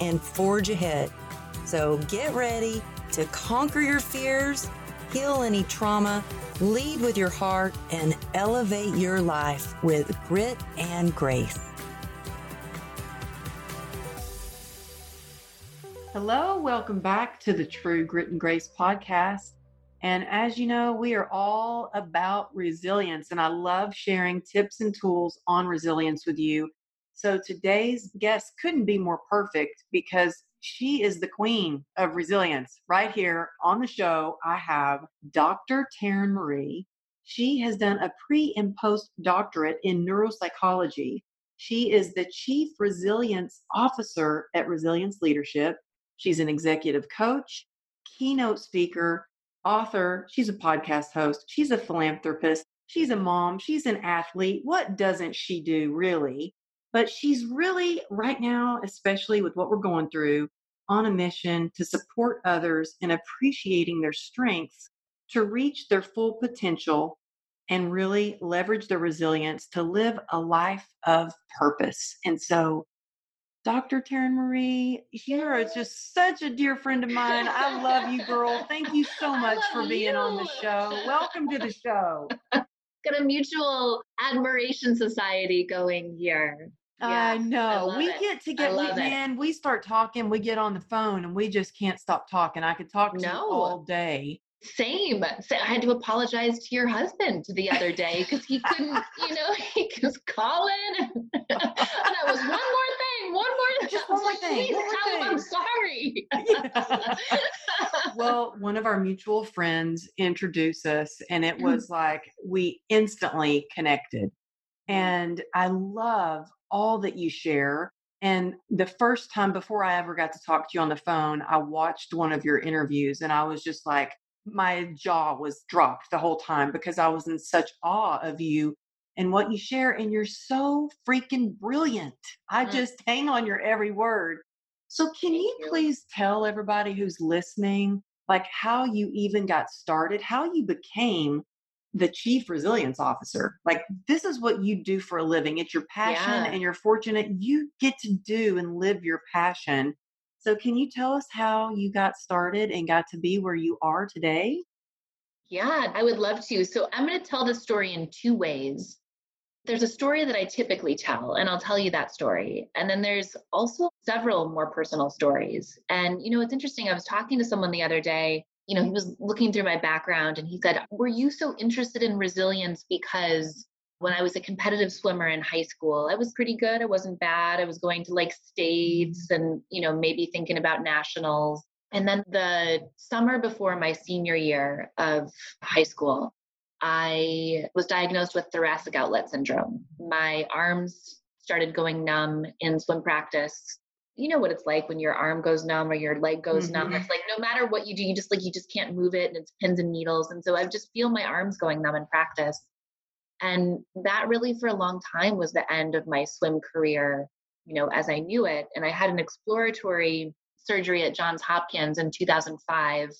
and forge ahead. So get ready to conquer your fears, heal any trauma, lead with your heart, and elevate your life with grit and grace. Hello, welcome back to the True Grit and Grace podcast. And as you know, we are all about resilience, and I love sharing tips and tools on resilience with you. So today's guest couldn't be more perfect because she is the queen of resilience. Right here on the show, I have Dr. Taryn Marie. She has done a pre and post doctorate in neuropsychology. She is the Chief Resilience Officer at Resilience Leadership. She's an executive coach, keynote speaker, author. She's a podcast host. She's a philanthropist. She's a mom. She's an athlete. What doesn't she do, really? But she's really, right now, especially with what we're going through, on a mission to support others in appreciating their strengths to reach their full potential and really leverage their resilience to live a life of purpose. And so, Dr. Taryn Marie, you're just such a dear friend of mine. I love you, girl. Thank you so much for being you. on the show. Welcome to the show. Got a mutual admiration society going here. I know. We it. get to get, we, man, we start talking, we get on the phone and we just can't stop talking. I could talk to you all day. Same. So I had to apologize to your husband the other day because he couldn't, you know, he was calling. and I was one more thing, one more Just one more thing, Please one more tell him I'm thing." sorry. well, one of our mutual friends introduced us and it mm. was like we instantly connected. And I love all that you share. And the first time before I ever got to talk to you on the phone, I watched one of your interviews and I was just like, my jaw was dropped the whole time because I was in such awe of you and what you share. And you're so freaking brilliant. I Mm. just hang on your every word. So, can you you. please tell everybody who's listening, like how you even got started, how you became the chief resilience officer? Like, this is what you do for a living. It's your passion, Yeah. and you're fortunate you get to do and live your passion. So, can you tell us how you got started and got to be where you are today? Yeah, I would love to. So I'm going to tell the story in two ways. There's a story that I typically tell, and I'll tell you that story. And then there's also several more personal stories. And, you know, it's interesting. I was talking to someone the other day, you know, he was looking through my background and he said, Were you so interested in resilience because when I was a competitive swimmer in high school, I was pretty good. I wasn't bad. I was going to like states mm-hmm. and, you know, maybe thinking about nationals. And then the summer before my senior year of high school, I was diagnosed with thoracic outlet syndrome. My arms started going numb in swim practice. You know what it's like when your arm goes numb or your leg goes numb. Mhm. It's like no matter what you do, you just like you just can't move it and it's pins and needles. And so I just feel my arms going numb in practice. And that really for a long time was the end of my swim career, you know, as I knew it. And I had an exploratory surgery at Johns Hopkins in 2005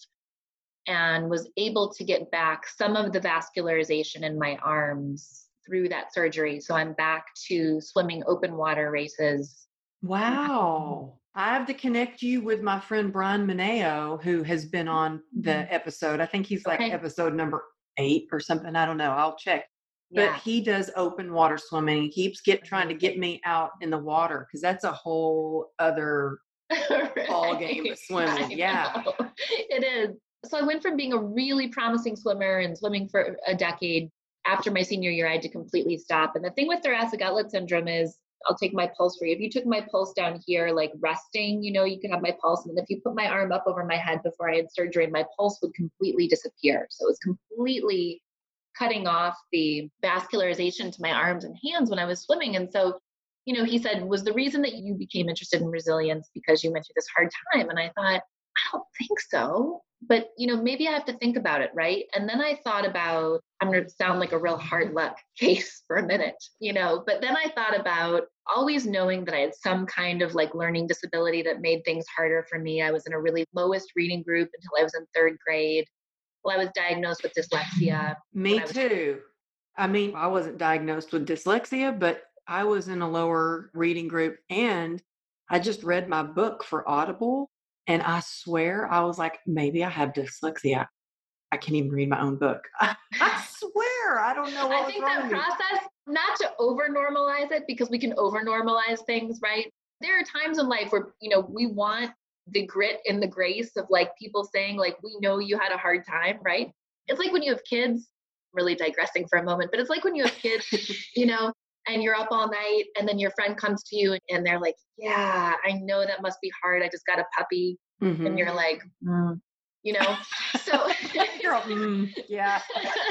and was able to get back some of the vascularization in my arms through that surgery. So I'm back to swimming open water races. Wow. I have to connect you with my friend Brian Mineo, who has been on the mm-hmm. episode. I think he's like Okay. episode number eight or something. I don't know. I'll check. But Yeah. he does open water swimming. He keeps get trying to get me out in the water because that's a whole other ball game of swimming. Yeah. It is. So I went from being a really promising swimmer and swimming for a decade. After my senior year, I had to completely stop. And the thing with thoracic outlet syndrome is I'll take my pulse for you. If you took my pulse down here, like resting, you know, you could have my pulse. And if you put my arm up over my head before I had surgery, my pulse would completely disappear. So it was completely cutting off the vascularization to my arms and hands when I was swimming. And so you know, he said, was the reason that you became interested in resilience because you went through this hard time? And I thought, I don't think so. But, you know, maybe I have to think about it, right? And then I thought about, I'm going to sound like a real hard luck case for a minute, you know, but then I thought about always knowing that I had some kind of like learning disability that made things harder for me. I was in a really lowest reading group until I was in third grade. Well, I was diagnosed with dyslexia. Me too. I mean, I wasn't diagnosed with dyslexia, but I was in a lower reading group and I just read my book for Audible and I swear I was like, maybe I have dyslexia. I can't even read my own book. I, swear I don't know I think that process, not to over normalize it because we can over normalize things, right? There are times in life where, you know, we want the grit and the grace of like people saying, like, we know you had a hard time, right? It's like when you have kids, really digressing for a moment, but it's like when you have kids, you know, and you're up all night and then your friend comes to you and they're like yeah i know that must be hard i just got a puppy mm-hmm. and you're like mm, you know so Girl, mm, yeah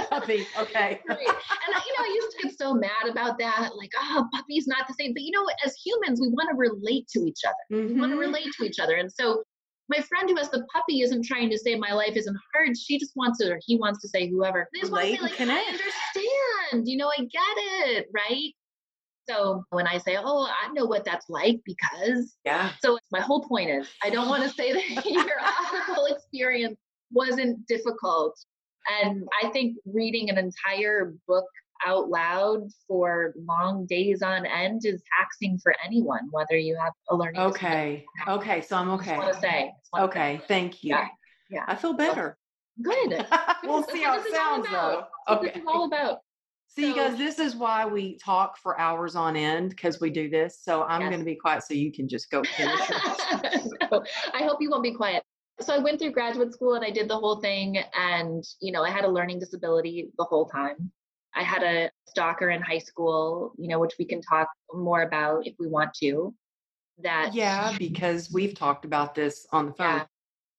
puppy okay right. and you know i used to get so mad about that like oh puppy's not the same but you know as humans we want to relate to each other mm-hmm. we want to relate to each other and so my friend who has the puppy isn't trying to say my life isn't hard. She just wants to, or he wants to say whoever. They just want to say, like, I understand. You know, I get it, right? So when I say, oh, I know what that's like because. Yeah. So my whole point is, I don't want to say that your audible experience wasn't difficult. And I think reading an entire book out loud for long days on end is taxing for anyone, whether you have a learning. Okay. Okay. So I'm okay. I want to say. Okay. Say. Thank you. Yeah. yeah. I feel better. Good. we'll see how it sounds though. Okay. It's all about. So, you guys, this is why we talk for hours on end because we do this. So I'm yes. going to be quiet so you can just go finish. I hope you won't be quiet. So I went through graduate school and I did the whole thing. And, you know, I had a learning disability the whole time. I had a stalker in high school, you know, which we can talk more about if we want to. That Yeah, because we've talked about this on the phone. Yeah.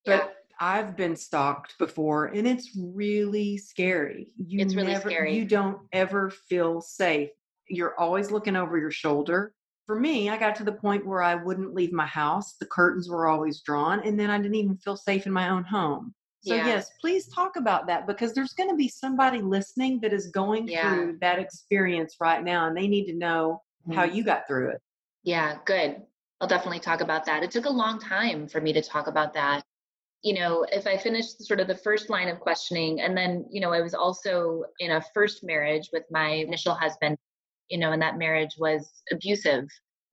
But yeah. I've been stalked before and it's really scary. You it's really never, scary. You don't ever feel safe. You're always looking over your shoulder. For me, I got to the point where I wouldn't leave my house. The curtains were always drawn, and then I didn't even feel safe in my own home. So, yeah. yes, please talk about that because there's going to be somebody listening that is going yeah. through that experience right now, and they need to know mm-hmm. how you got through it. Yeah, good. I'll definitely talk about that. It took a long time for me to talk about that you know, if I finished sort of the first line of questioning, and then, you know, I was also in a first marriage with my initial husband, you know, and that marriage was abusive.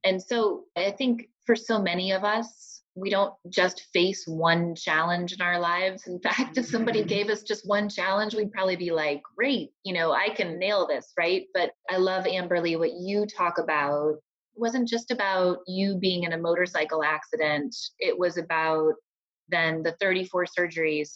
And so I think for so many of us, we don't just face one challenge in our lives. In fact, if somebody mm-hmm. gave us just one challenge, we'd probably be like, great, you know, I can nail this, right? But I love, Amberly, what you talk about wasn't just about you being in a motorcycle accident. It was about than the 34 surgeries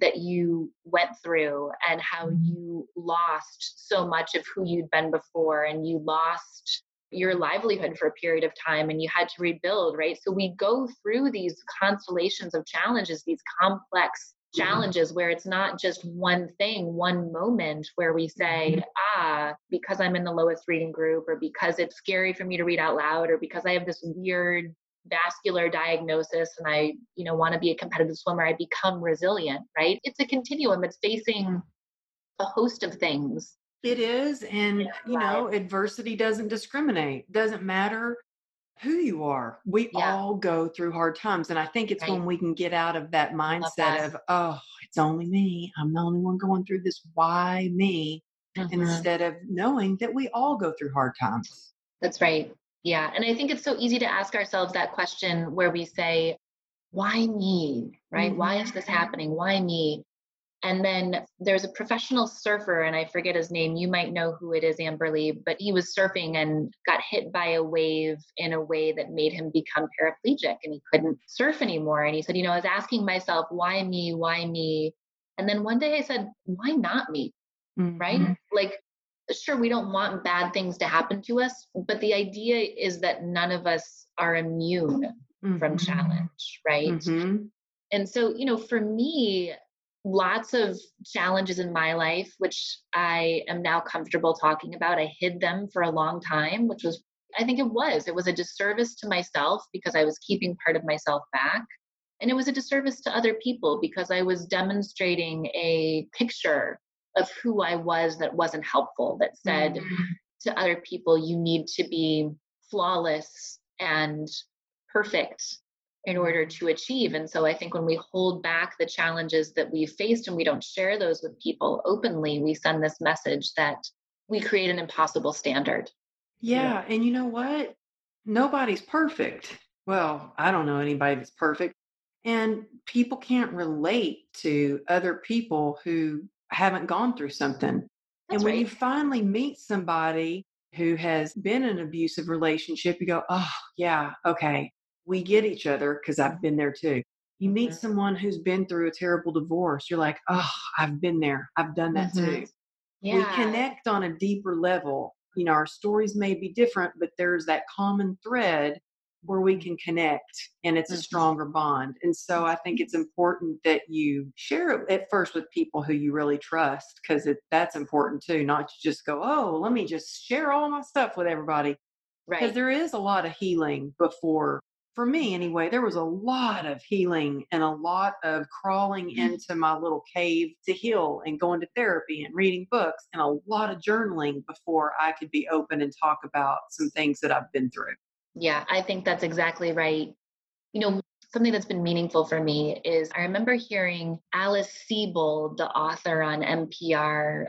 that you went through and how mm-hmm. you lost so much of who you'd been before and you lost your livelihood for a period of time and you had to rebuild, right? So we go through these constellations of challenges, these complex mm-hmm. challenges where it's not just one thing, one moment where we say, mm-hmm. ah, because I'm in the lowest reading group, or because it's scary for me to read out loud, or because I have this weird vascular diagnosis and I, you know, want to be a competitive swimmer, I become resilient, right? It's a continuum. It's facing a host of things. It is. And, you know, adversity doesn't discriminate, doesn't matter who you are. We yeah. all go through hard times. And I think it's right. when we can get out of that mindset that. of, oh, it's only me. I'm the only one going through this. Why me? Mm-hmm. Instead of knowing that we all go through hard times. That's right. Yeah. And I think it's so easy to ask ourselves that question where we say, why me? Right? Mm-hmm. Why is this happening? Why me? And then there's a professional surfer, and I forget his name. You might know who it is, Amberly, but he was surfing and got hit by a wave in a way that made him become paraplegic and he couldn't surf anymore. And he said, You know, I was asking myself, why me? Why me? And then one day I said, Why not me? Mm-hmm. Right? Like, sure we don't want bad things to happen to us but the idea is that none of us are immune mm-hmm. from challenge right mm-hmm. and so you know for me lots of challenges in my life which i am now comfortable talking about i hid them for a long time which was I think it was. It was a disservice to myself because I was keeping part of myself back. And it was a disservice to other people because I was demonstrating a picture of who I was that wasn't helpful, that said mm-hmm. to other people, you need to be flawless and perfect in order to achieve. And so I think when we hold back the challenges that we've faced and we don't share those with people openly, we send this message that we create an impossible standard. Yeah. And you know what? Nobody's perfect. Well, I don't know anybody that's perfect. And people can't relate to other people who haven't gone through something. That's and when right. you finally meet somebody who has been in an abusive relationship, you go, oh, yeah, okay, we get each other because I've been there too. You meet mm-hmm. someone who's been through a terrible divorce, you're like, oh, I've been there. I've done that mm-hmm. too. Yeah. We connect on a deeper level. You know, our stories may be different, but there's that common thread where we can connect and it's a mm-hmm. stronger bond. And so I think it's important that you share it at first with people who you really trust because that's important too, not to just go, oh, let me just share all my stuff with everybody. Right. Because there is a lot of healing before for me anyway, there was a lot of healing and a lot of crawling mm-hmm. into my little cave to heal and going to therapy and reading books and a lot of journaling before I could be open and talk about some things that I've been through. Yeah, I think that's exactly right. You know, something that's been meaningful for me is I remember hearing Alice Sebold, the author on NPR,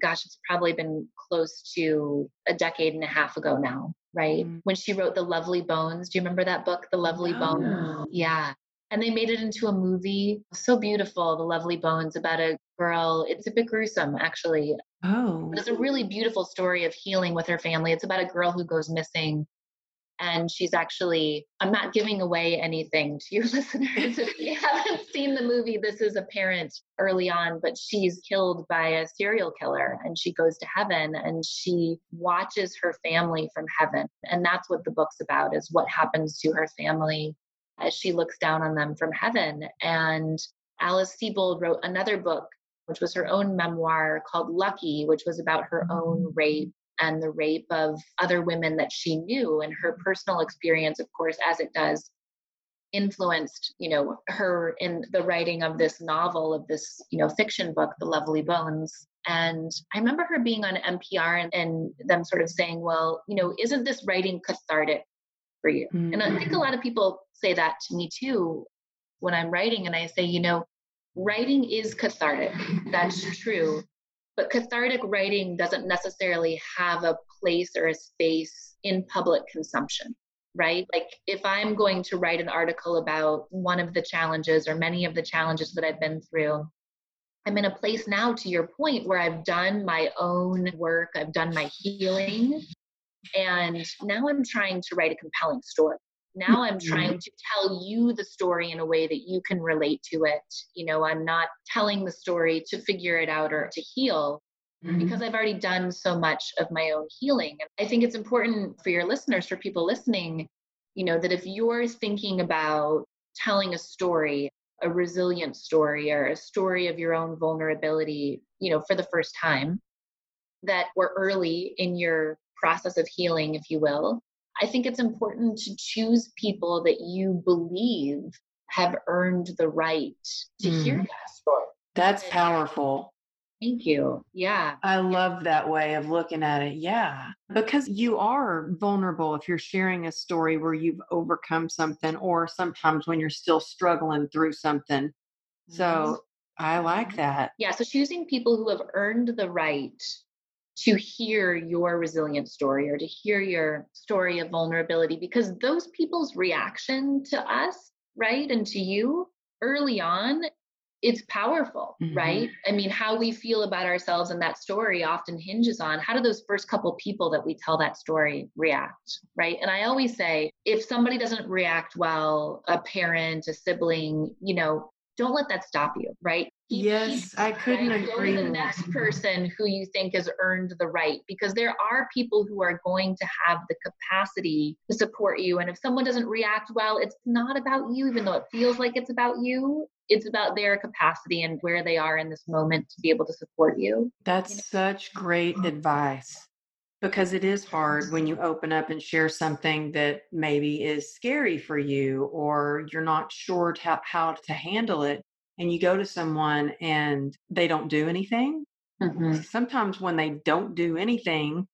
gosh, it's probably been close to a decade and a half ago now right? Mm. When she wrote The Lovely Bones. Do you remember that book, The Lovely Bones? Yeah. And they made it into a movie. So beautiful, The Lovely Bones, about a girl. It's a bit gruesome, actually. Oh. But it's a really beautiful story of healing with her family. It's about a girl who goes missing and she's actually i'm not giving away anything to your listeners. If you haven't seen the movie this is apparent early on but she's killed by a serial killer and she goes to heaven and she watches her family from heaven. And that's what the book's about is what happens to her family as she looks down on them from heaven. And alice sebold wrote another book which was her own memoir called lucky which was about her own rape and the rape of other women that she knew and her personal experience of course as it does influenced you know her in the writing of this novel of this you know fiction book the lovely bones and i remember her being on npr and, and them sort of saying well you know isn't this writing cathartic for you mm-hmm. and i think a mm-hmm. lot of people say that to me too when i'm writing and i say you know writing is cathartic that's true but cathartic writing doesn't necessarily have a place or a space in public consumption right? Like if I'm going to write an article about one of the challenges or many of the challenges that I've been through, I'm in a place now, to your point, where I've done my own work, I've done my healing, and now I'm trying to write a compelling story now i'm mm-hmm. trying to tell you the story in a way that you can relate to it you know i'm not telling the story to figure it out or to heal mm-hmm. because i've already done so much of my own healing i think it's important for your listeners for people listening you know that if you're thinking about telling a story a resilient story or a story of your own vulnerability you know for the first time that we're early in your process of healing if you will I think it's important to choose people that you believe have earned the right to mm. hear that story. That's powerful. Thank you. Yeah. I love that way of looking at it. Yeah. Because you are vulnerable if you're sharing a story where you've overcome something, or sometimes when you're still struggling through something. So mm-hmm. I like mm-hmm. that. Yeah. So choosing people who have earned the right to hear your resilient story or to hear your story of vulnerability because those people's reaction to us, right, and to you early on, it's powerful, mm-hmm. right? I mean, how we feel about ourselves and that story often hinges on how do those first couple people that we tell that story react, right? And I always say if somebody doesn't react well, a parent, a sibling, you know, don't let that stop you, right? Keep, yes, keep, I couldn't right? agree. The next person who you think has earned the right because there are people who are going to have the capacity to support you. And if someone doesn't react well, it's not about you, even though it feels like it's about you. It's about their capacity and where they are in this moment to be able to support you. That's you know? such great mm. advice. because it is hard when you open up and share something that maybe is scary for you or you're not sure how, how to handle it and you go to someone and they don't do anything mm-hmm. sometimes when they don't do anything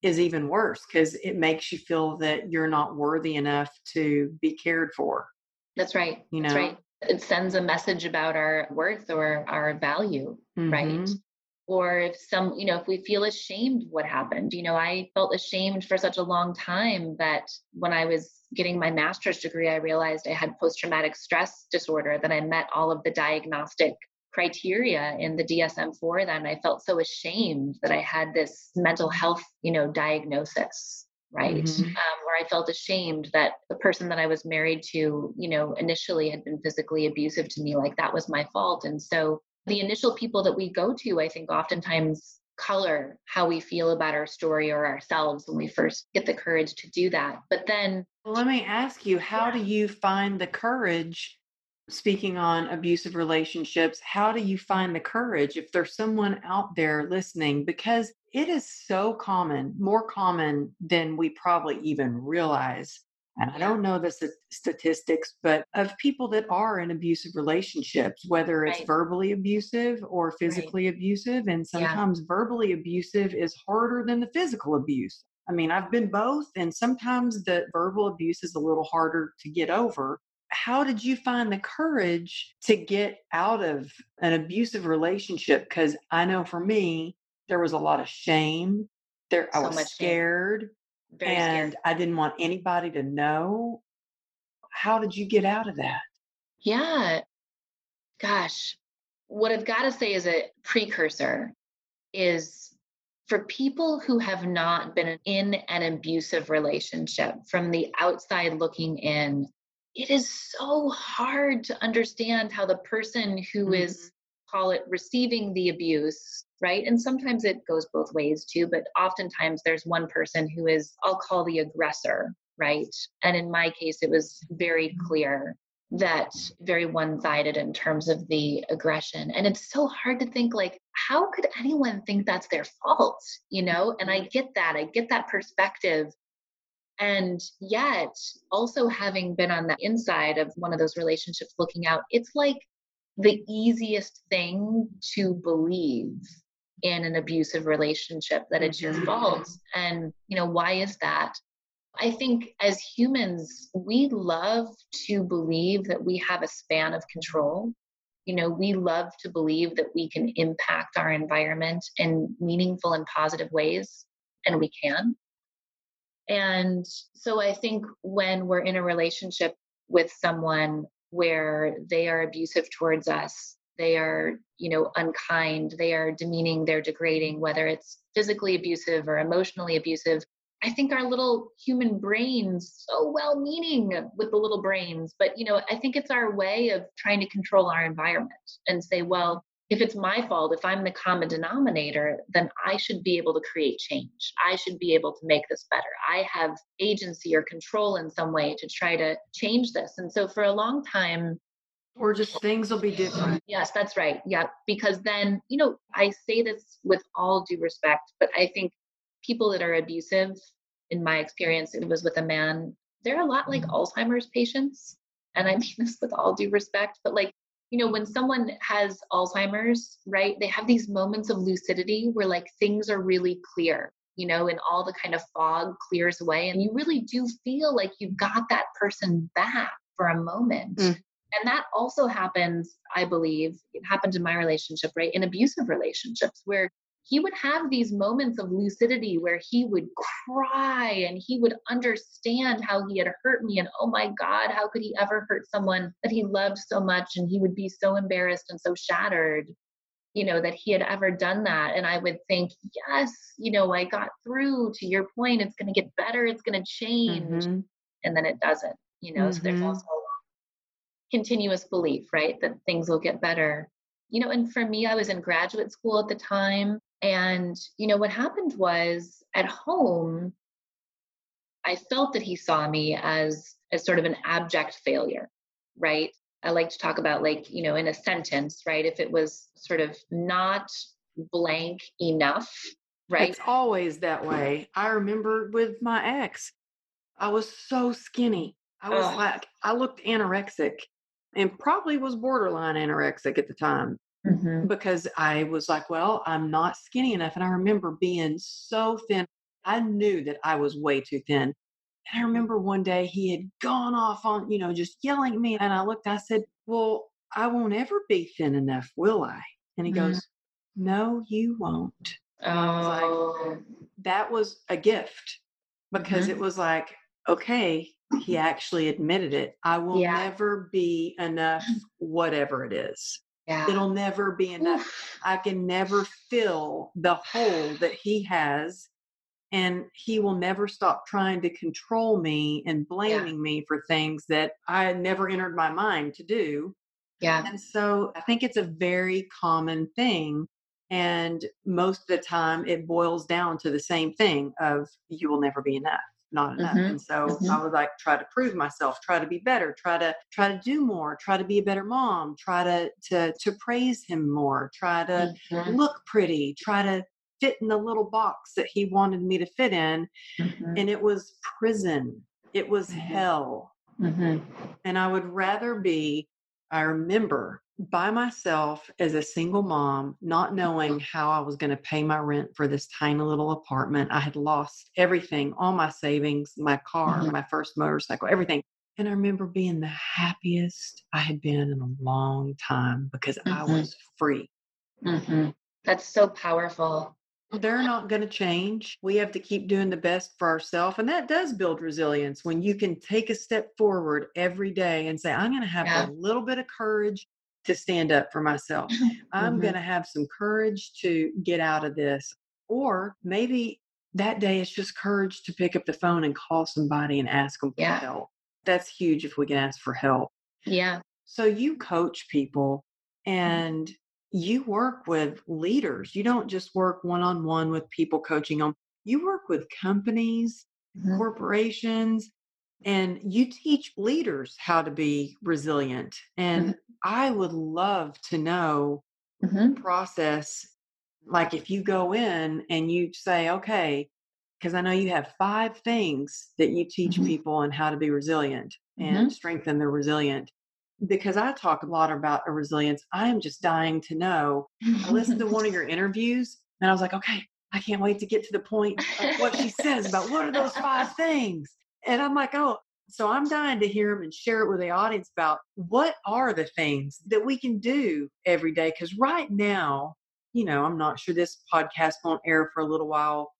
is even worse because it makes you feel that you're not worthy enough to be cared for that's right you know that's right it sends a message about our worth or our value mm-hmm. right or if some you know if we feel ashamed what happened you know i felt ashamed for such a long time that when i was getting my master's degree i realized i had post traumatic stress disorder that i met all of the diagnostic criteria in the dsm-4 then i felt so ashamed that i had this mental health you know diagnosis right mm-hmm. um, where i felt ashamed that the person that i was married to you know initially had been physically abusive to me like that was my fault and so the initial people that we go to, I think oftentimes color how we feel about our story or ourselves when we first get the courage to do that. But then. Well, let me ask you, how yeah. do you find the courage? Speaking on abusive relationships, how do you find the courage if there's someone out there listening? Because it is so common, more common than we probably even realize and I don't know the statistics, but of people that are in abusive relationships, whether it's right. verbally abusive or physically right. abusive. And sometimes yeah. verbally abusive is harder than the physical abuse. I mean, I've been both, and sometimes the verbal abuse is a little harder to get over. How did you find the courage to get out of an abusive relationship? Because I know for me, there was a lot of shame. There, so I was scared. Shame very and scared. I didn't want anybody to know. How did you get out of that? Yeah. Gosh, what I've got to say is a precursor is for people who have not been in an abusive relationship from the outside looking in, it is so hard to understand how the person who mm-hmm. is call it receiving the abuse right? And sometimes it goes both ways too, but oftentimes there's one person who is, I'll call the aggressor, right? And in my case, it was very clear that very one sided in terms of the aggression. And it's so hard to think, like, how could anyone think that's their fault? You know, and I get that, I get that perspective. And yet, also having been on the inside of one of those relationships looking out, it's like the easiest thing to believe in an abusive relationship that it's your fault and you know why is that? I think as humans we love to believe that we have a span of control. You know we love to believe that we can impact our environment in meaningful and positive ways and we can. And so i think when we're in a relationship with someone where they are abusive towards us they are you know unkind they are demeaning they're degrading whether it's physically abusive or emotionally abusive. I think our little human brains so well meaning with the little brains but you know i think it's our way of trying to control our environment and say well if it's my fault if i'm the common denominator then i should be able to create change i should be able to make this better i have agency or control in some way to try to change this and so for a long time or just things will be different. Yes, that's right. Yeah. Because then, you know, I say this with all due respect, but I think people that are abusive, in my experience, it was with a man, they're a lot like mm-hmm. Alzheimer's patients. And I mean this with all due respect, but like, you know, when someone has Alzheimer's, right, they have these moments of lucidity where like things are really clear, you know, and all the kind of fog clears away. And you really do feel like you've got that person back for a moment. Mm. And that also happens, I believe, it happened in my relationship, right? In abusive relationships where he would have these moments of lucidity where he would cry and he would understand how he had hurt me and oh my god how could he ever hurt someone that he loved so much and he would be so embarrassed and so shattered you know that he had ever done that and i would think yes you know i got through to your point it's going to get better it's going to change mm-hmm. and then it doesn't you know mm-hmm. so there's mm-hmm. also continuous belief, right? That things will get better. You know, and for me, I was in graduate school at the time. And, you know, what happened was at home, I felt that he saw me as as sort of an abject failure, right? I like to talk about like, you know, in a sentence, right? If it was sort of not blank enough, Right. It's always that way. I remember with my ex, I was so skinny. I was Ugh. like, I looked anorexic and probably was borderline anorexic at the time Mhm. because I was like, well, I'm not skinny enough. And I remember being so thin. I knew that I was way too thin. And I remember one day he had gone off on, you know, just yelling at me. And I looked, I said, well, I won't ever be thin enough, will I? And he Mm. goes, no, you won't. I was like, Oh. that was a gift because Mhm. it was like, okay, he actually admitted it. I will Yeah. never be enough, whatever it is. Yeah. It'll never be enough. Oof. I can never fill the hole that he has. And he will never stop trying to control me and blaming me for things that I never entered my mind to do. Yeah. And so I think it's a very common thing. And most of the time it boils down to the same thing of you will never be enough, not enough. Mhm, And so mhm. I would like try to prove myself, try to be better, try to try to do more, try to be a better mom, try to to to praise him more, try to Mhm, look pretty, try to fit in the little box that he wanted me to fit in. mhm, And it was prison. It was hell. mhm. And I would rather be, I remember by myself as a single mom, not knowing how I was going to pay my rent for this tiny little apartment. I had lost everything, all my savings, my car, Mhm. my first motorcycle, everything. And I remember being the happiest I had been in a long time because I Mhm. was free. Mhm. That's so powerful. They're not going to change. We have to keep doing the best for ourselves. And that does build resilience when you can take a step forward every day and say, I'm going to have Yeah. a little bit of courage to stand up for myself. I'm Mhm. going to have some courage to get out of this. Or maybe that day it's just courage to pick up the phone and call somebody and ask them for Yeah. help. That's huge if we can ask for help. Yeah. So you coach people Mm-hmm. and you work with leaders. You don't just work one on one with people coaching them. You work with companies, Mhm. corporations, and you teach leaders how to be resilient. And Mhm. I would love to know Mhm. process like if you go in and you say, okay, because I know you have five things that you teach Mhm. people on how to be resilient and Mhm. strengthen their resilient. Because I talk a lot about a resilience, I am just dying to know. I listened to one of your interviews and I was like, okay, I can't wait to get to the point of what she says about what are those five things. And I'm like, oh, so I'm dying to hear them and share it with the audience about what are the things that we can do every day. Because right now, you know, I'm not sure this podcast won't air for a little while.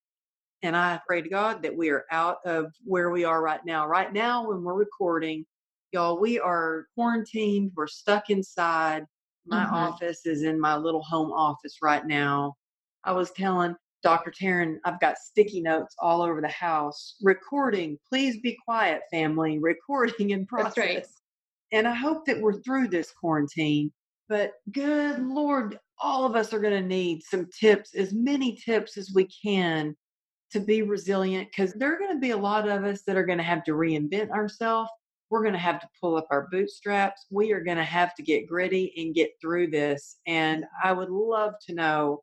And I pray to God that we are out of where we are right now. Right now, when we're recording, y'all, we are quarantined. We're stuck inside. My Mhm. office is in my little home office right now. I was telling Dr. Taryn, I've got sticky notes all over the house. Recording, please be quiet, family. Recording in process. That's right. And I hope that we're through this quarantine. But good Lord, all of us are going to need some tips, as many tips as we can to be resilient, because there are going to be a lot of us that are going to have to reinvent ourselves. We're going to have to pull up our bootstraps. We are going to have to get gritty and get through this. And I would love to know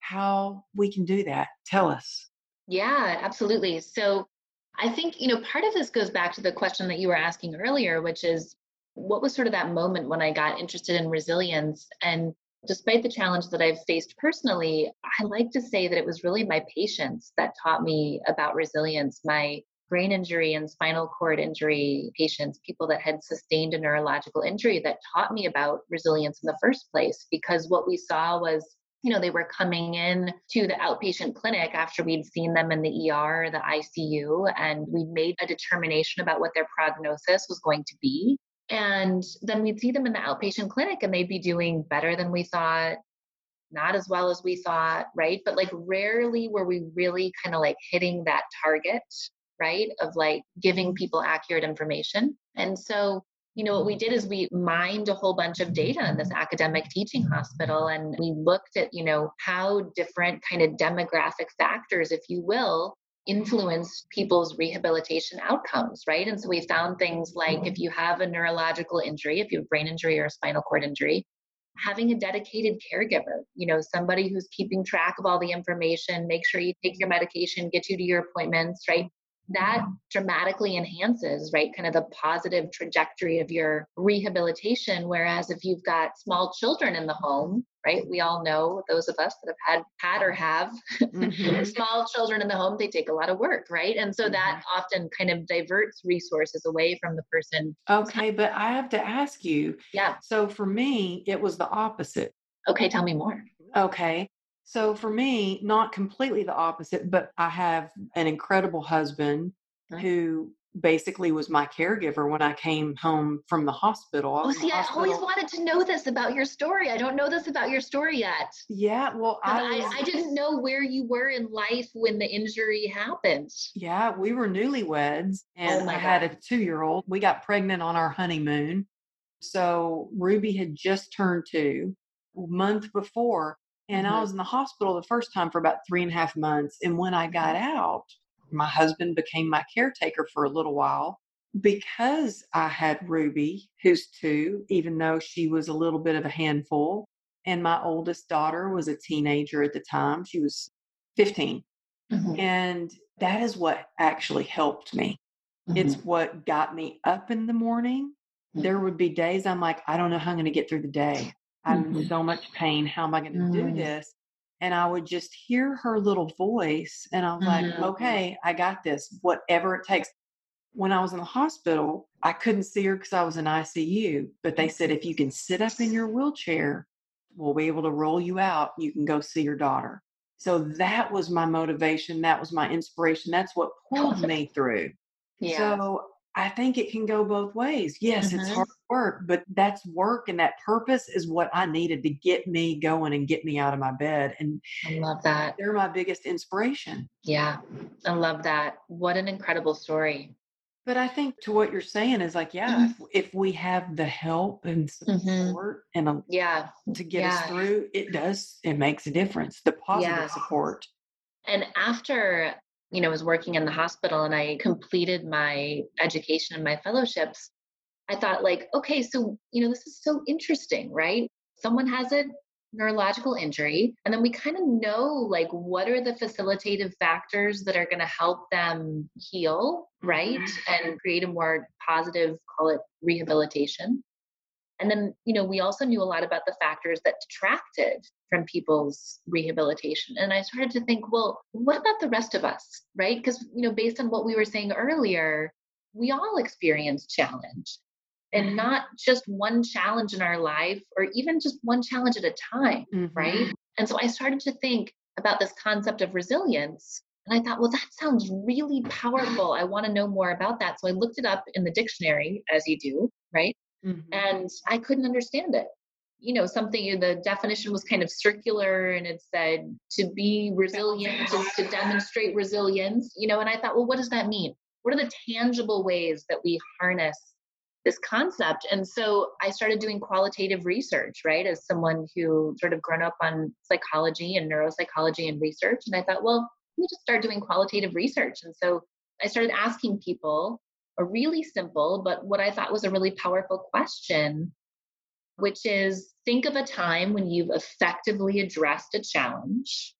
how we can do that. Tell us. Yeah, absolutely. So I think, you know, part of this goes back to the question that you were asking earlier, which is what was sort of that moment when I got interested in resilience? And despite the challenge that I've faced personally, I like to say that it was really my patients that taught me about resilience. My brain injury and spinal cord injury patients, people that had sustained a neurological injury that taught me about resilience in the first place. Because what we saw was you know, they were coming in to the outpatient clinic after we'd seen them in the ER, the ICU, and we made a determination about what their prognosis was going to be. And then we'd see them in the outpatient clinic and they'd be doing better than we thought, not as well as we thought, right? But like rarely were we really kind of like hitting that target, right? Of like giving people accurate information. And so you know what we did is we mined a whole bunch of data in this academic teaching hospital and we looked at you know how different kind of demographic factors if you will influence people's rehabilitation outcomes right and so we found things like if you have a neurological injury if you have brain injury or a spinal cord injury having a dedicated caregiver, you know, somebody who's keeping track of all the information, make sure you take your medication, get you to your appointments, right? That dramatically enhances right kind of the positive trajectory of your rehabilitation. Whereas if you've got small children in the home right we all know those of us that have had had or have mm-hmm. small children in the home they take a lot of work right? And so mm-hmm. that often kind of diverts resources away from the person okay but i have to ask you yeah. so for me it was the opposite. Okay tell me more. Okay so for me, not completely the opposite, but I have an incredible husband right. who basically was my caregiver when I came home from the hospital. Oh, see, I always wanted to know this about your story. I don't know this about your story yet. Yeah, well, I, was, I, I, didn't know where you were in life when the injury happened. Yeah, we were newlyweds, oh and oh I God. had a two year old. We got pregnant on our honeymoon. So Ruby had just turned two month before and mm-hmm. I was in the hospital the first time for about three and a half months. And when I got out, my husband became my caretaker for a little while because I had Ruby, who's two, even though she was a little bit of a handful. And my oldest daughter was a teenager at the time. She was 15. Mm-hmm. And that is what actually helped me. Mm-hmm. It's what got me up in the morning. There mm-hmm. would be days I'm like, I don't know how I'm going to get through the day. I'm mm-hmm. so much pain. How am I going to mm. do this? And I would just hear her little voice, and I was mm-hmm. like, okay, I got this, whatever it takes. When I was in the hospital, I couldn't see her because I was in ICU, but they said, if you can sit up in your wheelchair, we'll be able to roll you out. You can go see your daughter. So that was my motivation. That was my inspiration. That's what pulled me through. Yeah. So I think it can go both ways. Yes, mm-hmm. it's hard work, but that's work and that purpose is what I needed to get me going and get me out of my bed. And I love that. They're my biggest inspiration. Yeah, I love that. What an incredible story. But I think to what you're saying is like, yeah, mm-hmm. if, if, we have the help and mm-hmm. support mm-hmm. and a, yeah to get yeah. us through, it does. It makes a difference. The positive yeah. support. And after you know, was working in the hospital and I completed my education and my fellowships, I thought, like, okay, so, you know, this is so interesting, right? Someone has a neurological injury, and then we kind of know, like, what are the facilitative factors that are going to help them heal, right? Mm-hmm. And create a more positive, call it rehabilitation. And then, you know, we also knew a lot about the factors that detracted from people's rehabilitation. And I started to think, well, what about the rest of us, right? Because, you know, based on what we were saying earlier, we all experience challenge and not just one challenge in our life or even just one challenge at a time, mm-hmm. right? And so I started to think about this concept of resilience. And I thought, well, that sounds really powerful. I want to know more about that. So I looked it up in the dictionary, as you do, right? Mm-hmm. And I couldn't understand it. You know, something, the definition was kind of circular and it said to be resilient is to demonstrate resilience, you know, and I thought, well, what does that mean? What are the tangible ways that we harness this concept? And so I started doing qualitative research, right, as someone who sort of grown up on psychology and neuropsychology and research. And I thought, well, let me just start doing qualitative research. And so I started asking people a really simple, but what I thought was a really powerful question, which is think of a time when you've effectively addressed a challenge.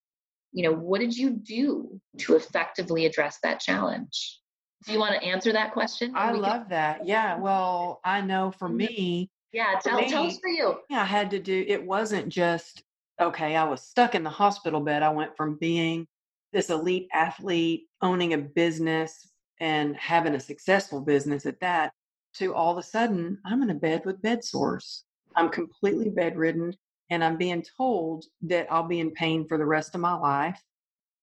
You know, what did you do to effectively address that challenge? Do you want to answer that question? I love can- that. Yeah. Well, I know for mm-hmm. me, yeah, tell, me, tell us for you. Yeah, I had to do it wasn't just okay, I was stuck in the hospital bed. I went from being this elite athlete, owning a business, and having a successful business at that to all of a sudden I'm in a bed with bed sores. I'm completely bedridden and I'm being told that I'll be in pain for the rest of my life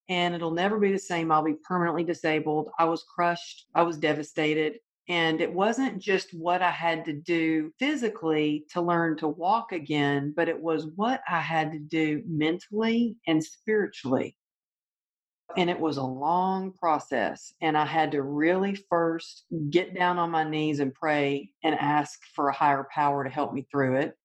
and it'll never be the same. I'll be permanently disabled. I was crushed. I was devastated. And it wasn't just what I had to do physically to learn to walk again, but it was what I had to do mentally and spiritually and it was a long process. And I had to really first get down on my knees and pray and ask for a higher power to help me through it.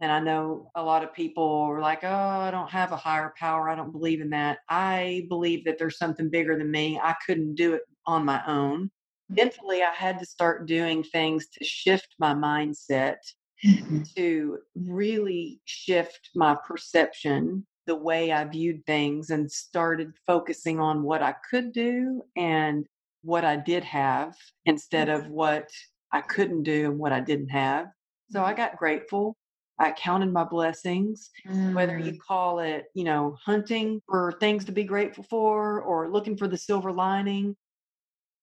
And I know a lot of people are like, oh, I don't have a higher power. I don't believe in that. I believe that there's something bigger than me. I couldn't do it on my own. Mm-hmm. Mentally, I had to start doing things to shift my mindset mm-hmm. to really shift my perception, the way I viewed things, and started focusing on what I could do and what I did have instead mm-hmm. of what I couldn't do and what I didn't have. So I mm-hmm. got grateful. I counted my blessings, mm. whether you mm. call it, you know, hunting for things to be grateful for or looking for the silver lining.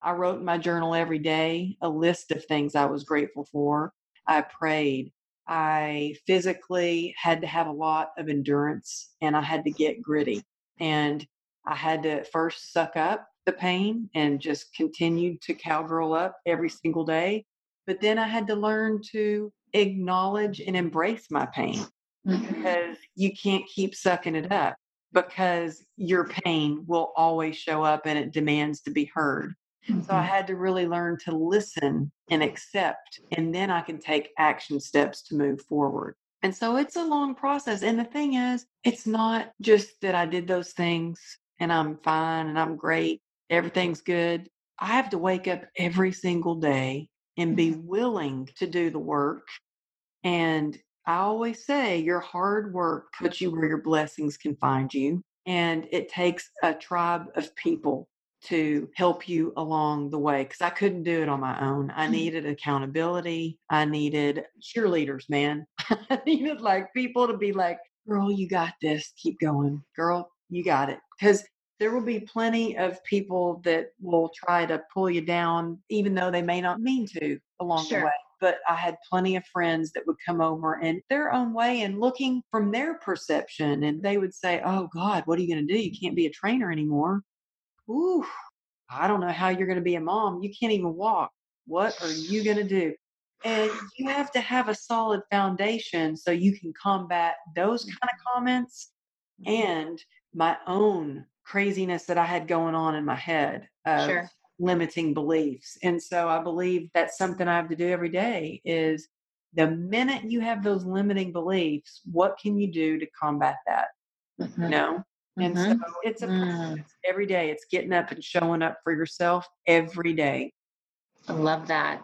I wrote in my journal every day a list of things I was grateful for. I prayed. I physically had to have a lot of endurance and I had to get gritty. And I had to first suck up the pain and just continue to cowgirl up every single day. But then I had to learn to acknowledge and embrace my pain mm-hmm. because you can't keep sucking it up because your pain will always show up and it demands to be heard. Mm-hmm. So I mm-hmm. had to really learn to listen and accept, and then I can take action steps to move forward. And so it's a long process. And the thing is, it's not just that I did those things and I'm fine and I'm great, everything's good. I have to wake up every single day and be mm-hmm. willing to do the work. And I always say your hard work puts you where your blessings can find you. And it takes a tribe of people to help you along the way because I couldn't do it on my own. I mm-hmm. needed accountability. I needed cheerleaders, man. I needed like people to be like, girl, you got this. Keep going. Girl, you got it. Because there will be plenty of people that will try to pull you down, even though they may not mean to along sure. the way. But I had plenty of friends that would come over and their own way and looking from their perception. And they would say, Oh God, what are you going to do? You can't be a trainer anymore. Ooh, I don't know how you're going to be a mom. You can't even walk. What are you going to do? And you have to have a solid foundation so you can combat those mm. kind of comments mm-hmm. and my own craziness that I had going on in my head of sure. Limiting beliefs. And so I believe that's something I have to do every day is the minute you have those limiting beliefs, what can you do to combat that? Mm-hmm. You know? And mm-hmm. so it's a mm. every day. It's getting up and showing up for yourself every day. I love that.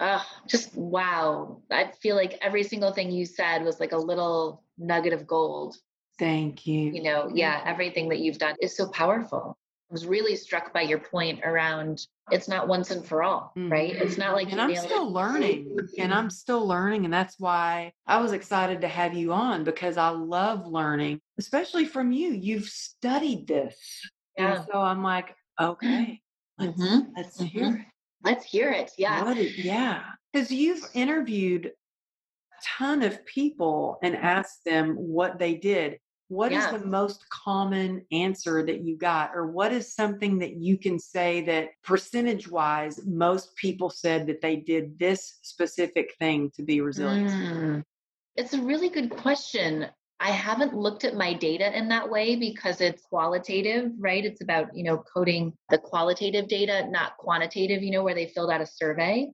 Oh, just wow. I feel like every single thing you said was like a little nugget of gold. Thank you. You know, yeah, everything that you've done is so powerful. I was really struck by your point around it's not once and for all, mm-hmm. right? It's not like and I'm still learning and I'm still learning. And that's why I was excited to have you on because I love learning, especially from you. You've studied this. Yeah. And so I'm like, okay, let's, mm-hmm. let's mm-hmm. hear it. Let's hear it. Yeah. Is, yeah. Because you've interviewed a ton of people and asked them what they did. What yeah. is the most common answer that you got? Or what is something that you can say that percentage wise, most people said that they did this specific thing to be resilient? Mm. It's a really good question. I haven't looked at my data in that way because it's qualitative, right? It's about, you know, coding the qualitative data, not quantitative, you know, where they filled out a survey.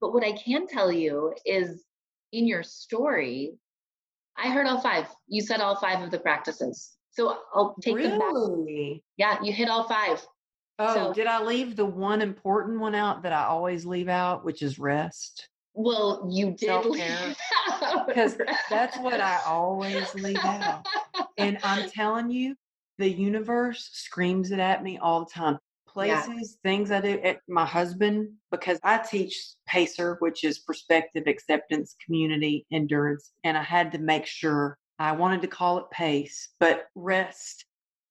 But what I can tell you is in your story, I heard all five. You said all five of the practices. So I'll take really? them back. Yeah, you hit all five. Oh, so, did I leave the one important one out that I always leave out, which is rest? Well, you did because that's what I always leave out. And I'm telling you, the universe screams it at me all the time places, yeah. things I do. At my husband, because I teach PACER, which is perspective, acceptance, community, endurance. And I had to make sure I wanted to call it PACE, but rest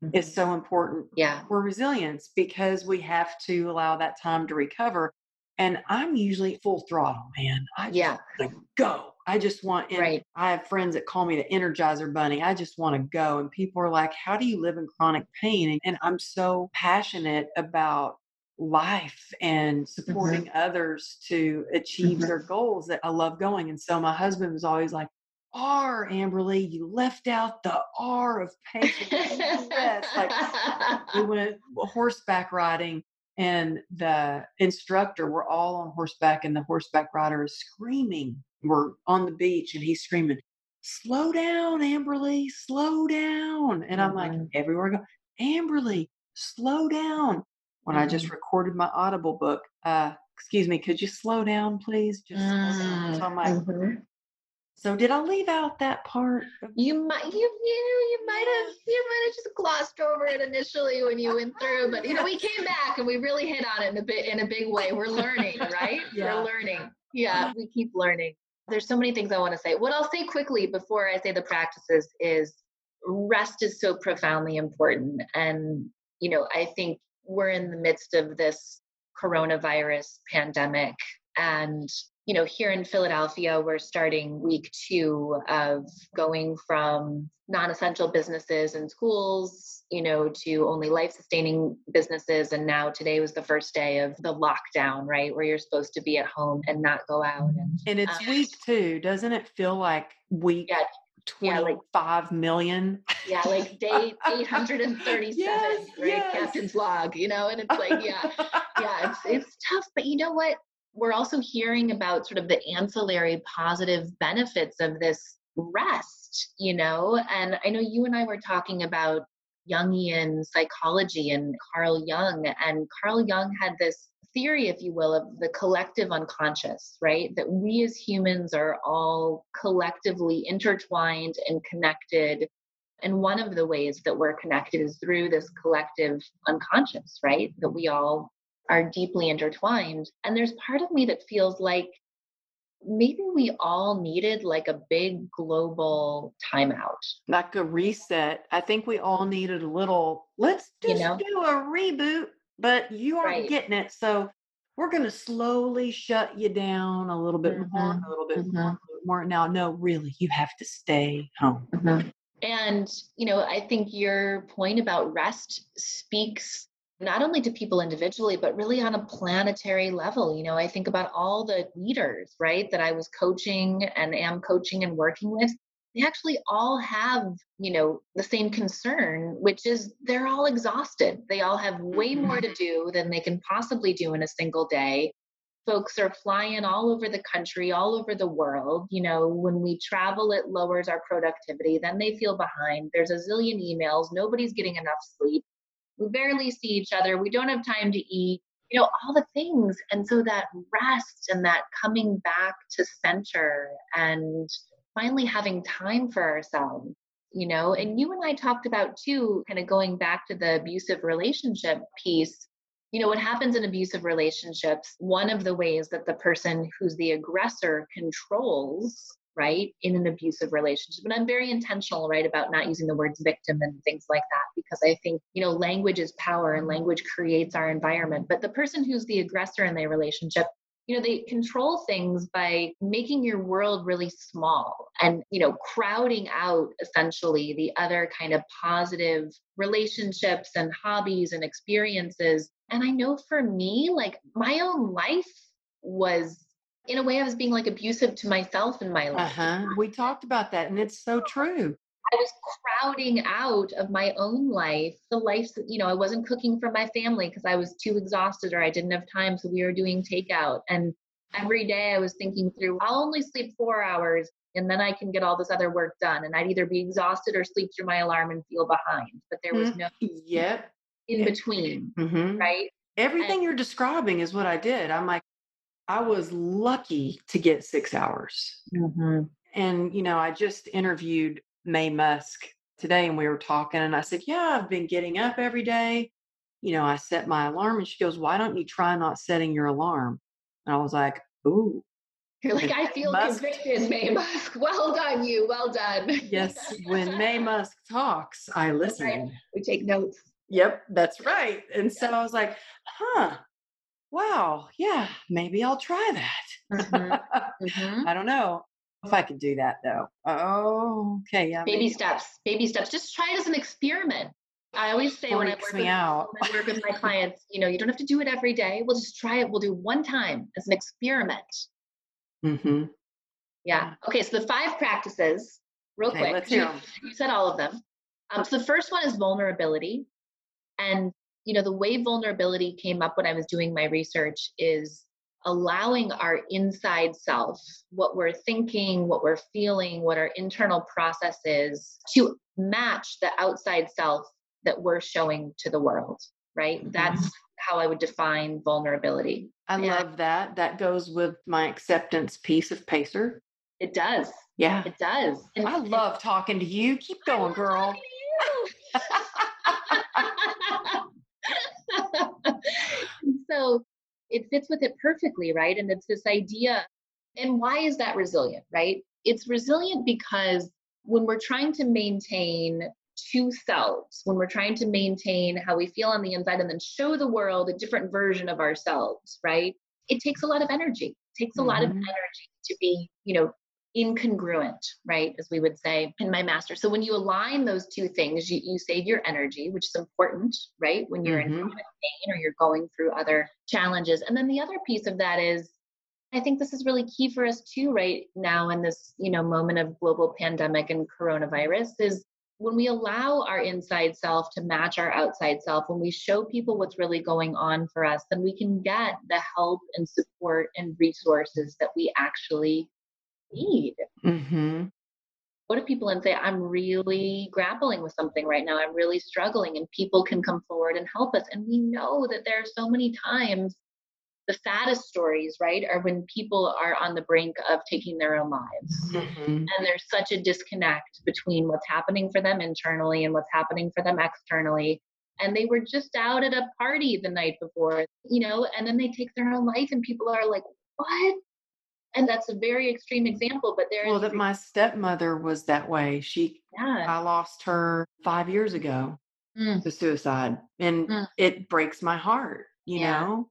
mm-hmm. is so important yeah. for resilience because we have to allow that time to recover. And I'm usually full throttle, man. I just yeah. go. I just want, right. I have friends that call me the Energizer Bunny. I just want to go. And people are like, How do you live in chronic pain? And I'm so passionate about life and mm-hmm. supporting mm-hmm. others to achieve mm-hmm. their goals that I love going. And so my husband was always like, R, Amberly, you left out the R of patience. like we went horseback riding and the instructor, we're all on horseback, and the horseback rider is screaming. We're on the beach, and he's screaming, Slow down, Amberly, slow down. And I'm mm-hmm. like, everywhere I go, Amberly, slow down. When mm-hmm. I just mm-hmm. recorded my Audible book, uh, excuse me, could you slow down, please? Just mm-hmm. So I'm like, mm-hmm. So did I leave out that part? You might you you you might have you might have just glossed over it initially when you went through, but you know we came back and we really hit on it in a bit in a big way. We're learning, right? Yeah. We're learning. Yeah, we keep learning. There's so many things I want to say. What I'll say quickly before I say the practices is rest is so profoundly important and you know, I think we're in the midst of this coronavirus pandemic and you know, here in Philadelphia, we're starting week two of going from non essential businesses and schools, you know, to only life sustaining businesses. And now today was the first day of the lockdown, right? Where you're supposed to be at home and not go out. And, and it's um, week two. Doesn't it feel like week yeah, 25 yeah, like, million? Yeah, like day 837, yes, right? Yes. Captain's log, you know, and it's like, yeah, yeah, it's, it's tough. But you know what? We're also hearing about sort of the ancillary positive benefits of this rest, you know? And I know you and I were talking about Jungian psychology and Carl Jung, and Carl Jung had this theory, if you will, of the collective unconscious, right? That we as humans are all collectively intertwined and connected. And one of the ways that we're connected is through this collective unconscious, right? That we all are deeply intertwined. And there's part of me that feels like maybe we all needed like a big global timeout. Like a reset. I think we all needed a little, let's just you know? do a reboot, but you aren't right. getting it. So we're going to slowly shut you down a little bit mm-hmm. more, a little bit mm-hmm. more, a little more. Now, no, really, you have to stay home. Mm-hmm. And, you know, I think your point about rest speaks not only to people individually, but really on a planetary level. You know, I think about all the leaders, right, that I was coaching and am coaching and working with. They actually all have, you know, the same concern, which is they're all exhausted. They all have way more mm-hmm. to do than they can possibly do in a single day. Folks are flying all over the country, all over the world. You know, when we travel, it lowers our productivity. Then they feel behind. There's a zillion emails. Nobody's getting enough sleep we barely see each other. We don't have time to eat you know all the things. And so that rest and that coming back to center and finally having time for ourselves you know? And you and i talked about too kind of going back to the abusive relationship piece. You know what happens in abusive relationships one of the ways that the person who's the aggressor controls right in an abusive relationship and i'm very intentional right about not using the words victim and things like that because i think you know language is power and language creates our environment but the person who's the aggressor in their relationship you know they control things by making your world really small and you know crowding out essentially the other kind of positive relationships and hobbies and experiences and i know for me like my own life was in a way I was being like abusive to myself in my life. Uh-huh. We talked about that and it's so true. I was crowding out of my own life, the life that, you know, I wasn't cooking for my family because I was too exhausted or I didn't have time. So we were doing takeout. And every day I was thinking through, I'll only sleep four hours and then I can get all this other work done. And I'd either be exhausted or sleep through my alarm and feel behind. But there was no yep. in between, mm-hmm. right? Everything and, you're describing is what I did. I'm like, I was lucky to get six hours. Mm-hmm. And, you know, I just interviewed Maye Musk today and we were talking, and I said, Yeah, I've been getting up every day. You know, I set my alarm, and she goes, Why don't you try not setting your alarm? And I was like, Ooh. You're like, I feel Musk. convicted, Maye Musk. Well done, you. Well done. yes. When Maye Musk talks, I listen. Right. We take notes. Yep, that's right. And so I was like, huh, wow, yeah, maybe I'll try that. Mm-hmm. Mm-hmm. I don't know if I could do that though. Oh, okay, yeah. Baby steps, baby steps. Just try it as an experiment. I always say when I, work with, when I work with my clients, you know, you don't have to do it every day. We'll just try it. We'll do one time as an experiment. Mm-hmm. Yeah. Okay. So the five practices, real okay, quick. You, you, said all of them. Um, so the first one is vulnerability. And you know, the way vulnerability came up when I was doing my research is allowing our inside self, what we're thinking, what we're feeling, what our internal process is, to match the outside self that we're showing to the world, right? Mm-hmm. That's how I would define vulnerability. I and love that. That goes with my acceptance piece of Pacer. It does. Yeah. It does. And I love talking to you. Keep going, girl. so it fits with it perfectly, right? And it's this idea. And why is that resilient, right? It's resilient because when we're trying to maintain two selves, when we're trying to maintain how we feel on the inside and then show the world a different version of ourselves, right? It takes a lot of energy. It takes a mm-hmm. lot of mm-hmm. energy to be, you know, incongruent, right? As we would say in my master. So when you align those two things, you, you save your energy, which is important, right? When you're mm-hmm. in pain or you're going through other challenges. And then the other piece of that is I think this is really key for us too right now in this, you know, moment of global pandemic and coronavirus is when we allow our inside self to match our outside self, when we show people what's really going on for us, then we can get the help and support and resources that we actually need. Mm-hmm. Go to people and say, I'm really grappling with something right now. I'm really struggling. And people can come forward and help us. And we know that there are so many times the saddest stories, right, are when people are on the brink of taking their own lives. Mm-hmm. And there's such a disconnect between what's happening for them internally and what's happening for them externally. And they were just out at a party the night before, you know, and then they take their own life, and people are like, what? And that's a very extreme example but there well that my stepmother was that way she yeah. i lost her five years ago mm. to suicide and mm. it breaks my heart you yeah. know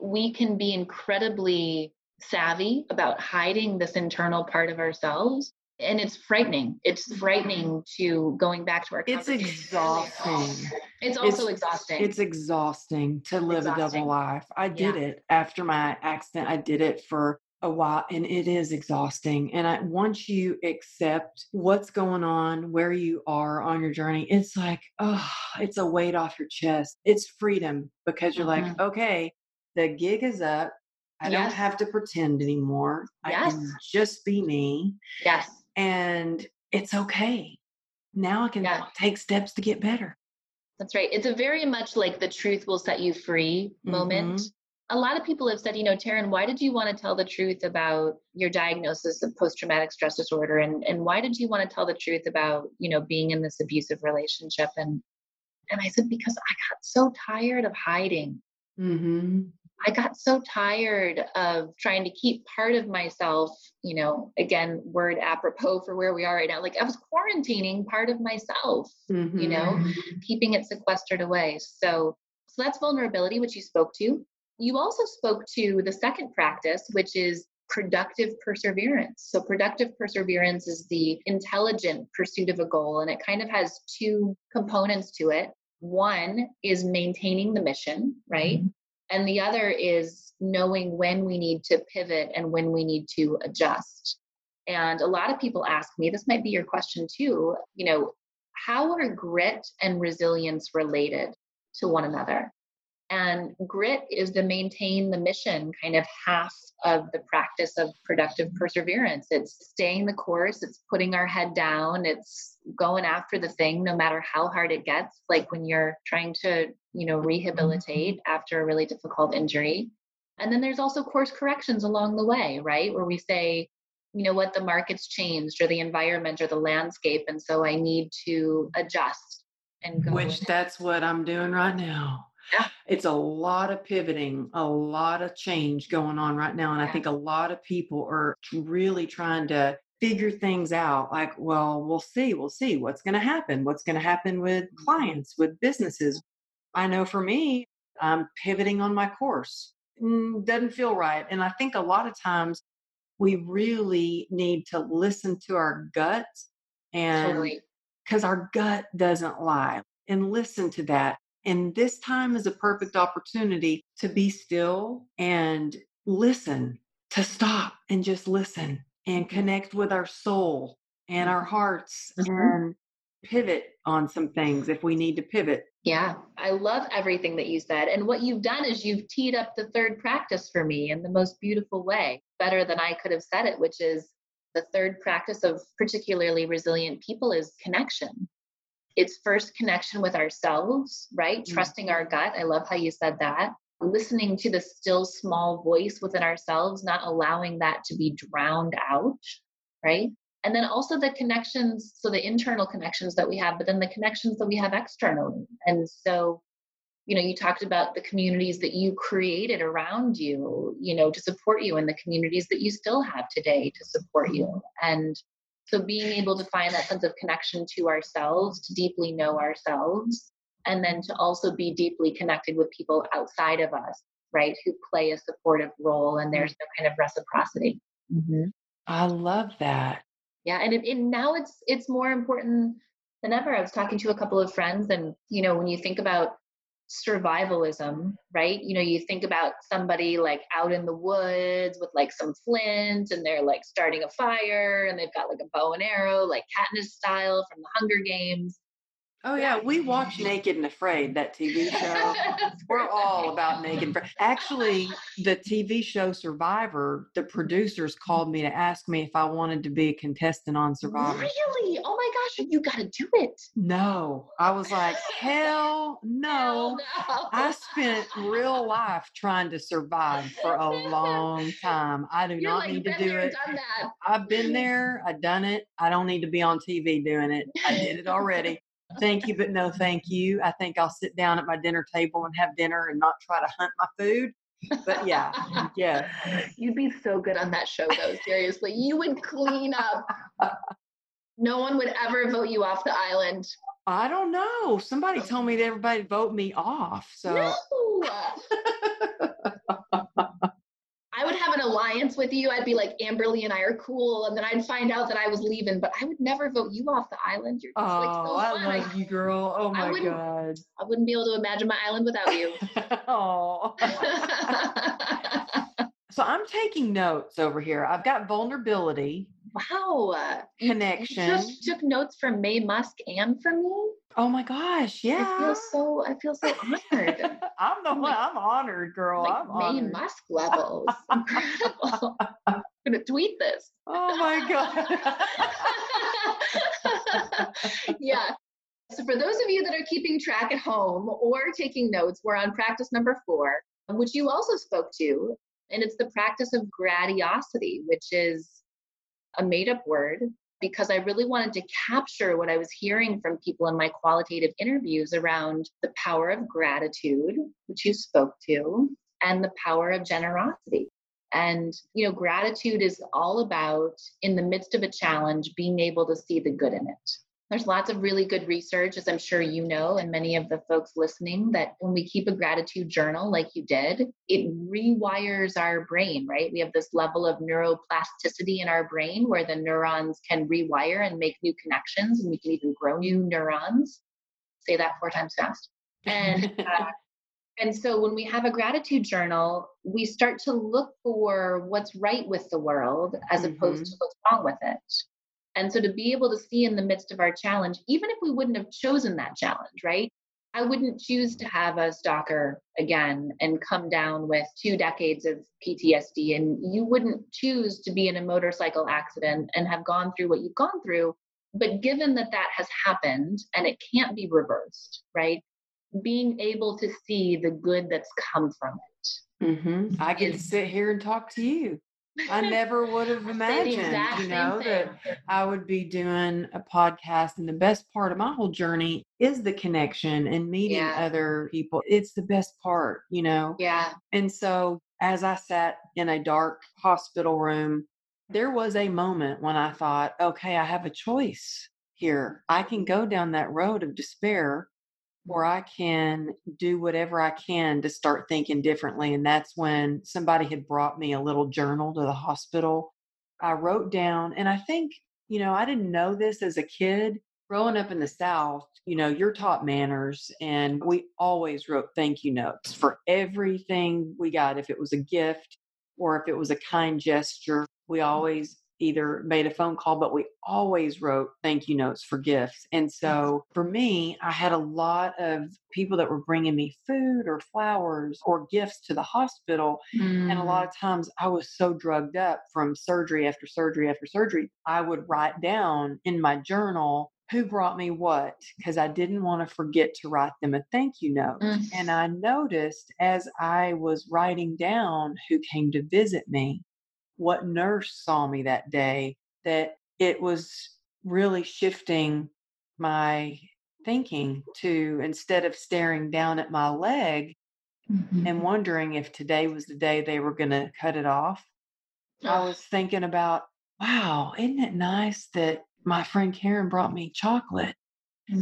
we can be incredibly savvy about hiding this internal part of ourselves and it's frightening it's frightening to going back to our it's exhausting it's also it's, exhausting it's exhausting to live exhausting. a double life i did yeah. it after my accident i did it for a while and it is exhausting and I, once you accept what's going on where you are on your journey it's like oh it's a weight off your chest it's freedom because you're mm-hmm. like okay the gig is up i yes. don't have to pretend anymore yes. i can just be me yes and it's okay now i can yeah. take steps to get better that's right it's a very much like the truth will set you free moment mm-hmm a lot of people have said, you know, Taryn, why did you want to tell the truth about your diagnosis of post-traumatic stress disorder? And, and why did you want to tell the truth about, you know, being in this abusive relationship? And and I said, because I got so tired of hiding. Mm-hmm. I got so tired of trying to keep part of myself, you know, again, word apropos for where we are right now. Like I was quarantining part of myself, mm-hmm. you know, keeping it sequestered away. So so that's vulnerability, which you spoke to. You also spoke to the second practice, which is productive perseverance. So, productive perseverance is the intelligent pursuit of a goal, and it kind of has two components to it. One is maintaining the mission, right? Mm-hmm. And the other is knowing when we need to pivot and when we need to adjust. And a lot of people ask me, this might be your question too, you know, how are grit and resilience related to one another? And grit is to maintain the mission, kind of half of the practice of productive perseverance. It's staying the course, it's putting our head down, it's going after the thing no matter how hard it gets, like when you're trying to, you know, rehabilitate after a really difficult injury. And then there's also course corrections along the way, right? Where we say, you know what, the market's changed or the environment or the landscape. And so I need to adjust and go. Which that's what I'm doing right now. Yeah. It's a lot of pivoting, a lot of change going on right now. And yeah. I think a lot of people are really trying to figure things out like, well, we'll see, we'll see what's going to happen, what's going to happen with mm-hmm. clients, with businesses. I know for me, I'm pivoting on my course. Mm, doesn't feel right. And I think a lot of times we really need to listen to our gut and because totally. our gut doesn't lie and listen to that and this time is a perfect opportunity to be still and listen, to stop and just listen and mm-hmm. connect with our soul and our mm-hmm. hearts mm-hmm. and pivot on some things if we need to pivot. Yeah, I love everything that you said. And what you've done is you've teed up the third practice for me in the most beautiful way, better than I could have said it, which is the third practice of particularly resilient people is connection it's first connection with ourselves, right? Mm-hmm. Trusting our gut. I love how you said that. Listening to the still small voice within ourselves, not allowing that to be drowned out, right? And then also the connections, so the internal connections that we have, but then the connections that we have externally. And so, you know, you talked about the communities that you created around you, you know, to support you and the communities that you still have today to support you. And so being able to find that sense of connection to ourselves, to deeply know ourselves, and then to also be deeply connected with people outside of us, right, who play a supportive role and there's no kind of reciprocity. Mm-hmm. I love that. Yeah, and, it, and now it's it's more important than ever. I was talking to a couple of friends, and you know, when you think about survivalism, right? You know, you think about somebody like out in the woods with like some flint and they're like starting a fire and they've got like a bow and arrow, like Katniss style from the Hunger Games. Oh yeah, we watch Naked and Afraid, that TV show. We're all about Naked. Actually, the TV show Survivor, the producers called me to ask me if I wanted to be a contestant on Survivor. Really? Oh you got to do it. No, I was like, hell no. no. I spent real life trying to survive for a long time. I do You're not like, need to do it. I've been there. I've done it. I don't need to be on TV doing it. I did it already thank you, but no thank you. I think I'll sit down at my dinner table and have dinner and not try to hunt my food. But yeah, yeah. You'd be so good on that show, though. Seriously, you would clean up. No one would ever vote you off the island. I don't know. Somebody told me that everybody vote me off. So. No. I would have an alliance with you. I'd be like, Amberly and I are cool. And then I'd find out that I was leaving, but I would never vote you off the island. You're just oh, like so oh, I fun. love you, girl. Oh my I God. I wouldn't be able to imagine my island without you. oh. so I'm taking notes over here. I've got vulnerability. Wow. Uh, Connection. You just took notes from Maye Musk and from me? Oh my gosh, yeah. I feel so I feel so honored. I'm the oh one I'm honored, girl. Like I'm May honored. Musk levels. Incredible. I'm gonna tweet this. Oh my god. yeah. So for those of you that are keeping track at home or taking notes, we're on practice number four, which you also spoke to, and it's the practice of gradiosity, which is a made up word because I really wanted to capture what I was hearing from people in my qualitative interviews around the power of gratitude, which you spoke to, and the power of generosity. And, you know, gratitude is all about, in the midst of a challenge, being able to see the good in it. There's lots of really good research, as I'm sure you know, and many of the folks listening, that when we keep a gratitude journal like you did, it rewires our brain, right? We have this level of neuroplasticity in our brain where the neurons can rewire and make new connections, and we can even grow new neurons. Say that four times fast. And uh, and so when we have a gratitude journal, we start to look for what's right with the world as mm-hmm. opposed to what's wrong with it. And so to be able to see in the midst of our challenge, even if we wouldn't have chosen that challenge, right? I wouldn't choose to have a stalker again and come down with two decades of PTSD. And you wouldn't choose to be in a motorcycle accident and have gone through what you've gone through. But given that that has happened and it can't be reversed, right? Being able to see the good that's come from it. Mm-hmm. I get to sit here and talk to you. I never would have imagined, you know, that I would be doing a podcast. And the best part of my whole journey is the connection and meeting yeah. other people. It's the best part, you know? Yeah. And so as I sat in a dark hospital room, there was a moment when I thought, okay, I have a choice here. I can go down that road of despair or I can do whatever I can to start thinking differently. And that's when somebody had brought me a little journal to the hospital. I wrote down, and I think, you know, I didn't know this as a kid. Growing up in the South, you know, you're taught manners, and we always wrote thank you notes for everything we got. If it was a gift or if it was a kind gesture, we mm-hmm. always either made a phone call, but we always wrote thank you notes for gifts. And so for me, I had a lot of people that were bringing me food or flowers or gifts to the hospital. Mm. And a lot mm. of times I was so drugged up from surgery after surgery after surgery, I would write down in my journal who brought me what because I didn't want to forget to write them a thank you note. Mm. And I noticed as I was writing down who came to visit me what nurse saw me that day that it was really shifting my thinking to instead of staring down at my leg Mhm. and wondering if today was the day they were going to cut it off, I was thinking about, wow, isn't it nice that my friend Karen brought me chocolate?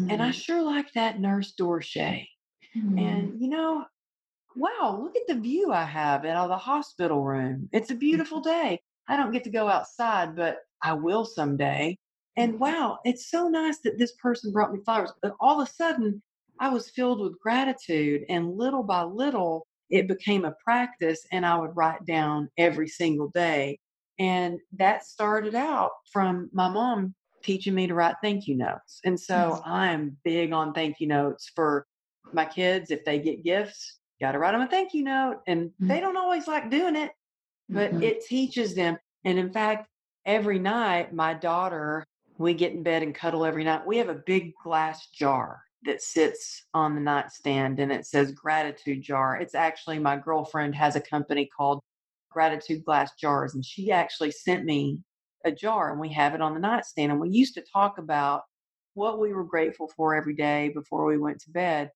And I Mm, sure like that nurse Dorche. mm, And, you know, wow, look at the view I have out of the hospital room. It's a beautiful day. I don't get to go outside, but I will someday. And mhm. wow, it's so nice that this person brought me flowers. But all of a sudden, I was filled with gratitude. And little by little, it became a practice, and I would write down every single day. And that started out from my mom teaching me to write thank you notes. And so I'm big on thank you notes for my kids. If they get gifts, got to write them a thank you note. And they don't always like doing it, but Mhm. it teaches them. And in fact, every night, my daughter, we get in bed and cuddle every night. We have a big glass jar that sits on the nightstand and it says gratitude jar. It's actually my girlfriend has a company called Gratitude Glass Jars, and she actually sent me a jar and we have it on the nightstand. And we used to talk about what we were grateful for every day before we went to bed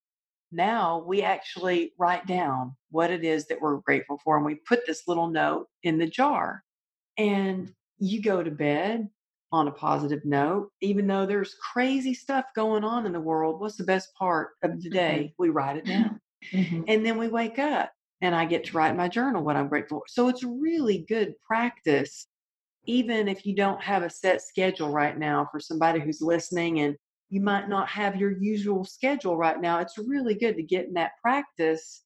now we actually write down what it is that we're grateful for and we put this little note in the jar and you go to bed on a positive note even though there's crazy stuff going on in the world what's the best part of the Mhm. day we write it down Mhm. and then we wake up and i get to write my journal what i'm grateful for so it's really good practice even if you don't have a set schedule right now for somebody who's listening and you might not have your usual schedule right now, it's really good to get in that practice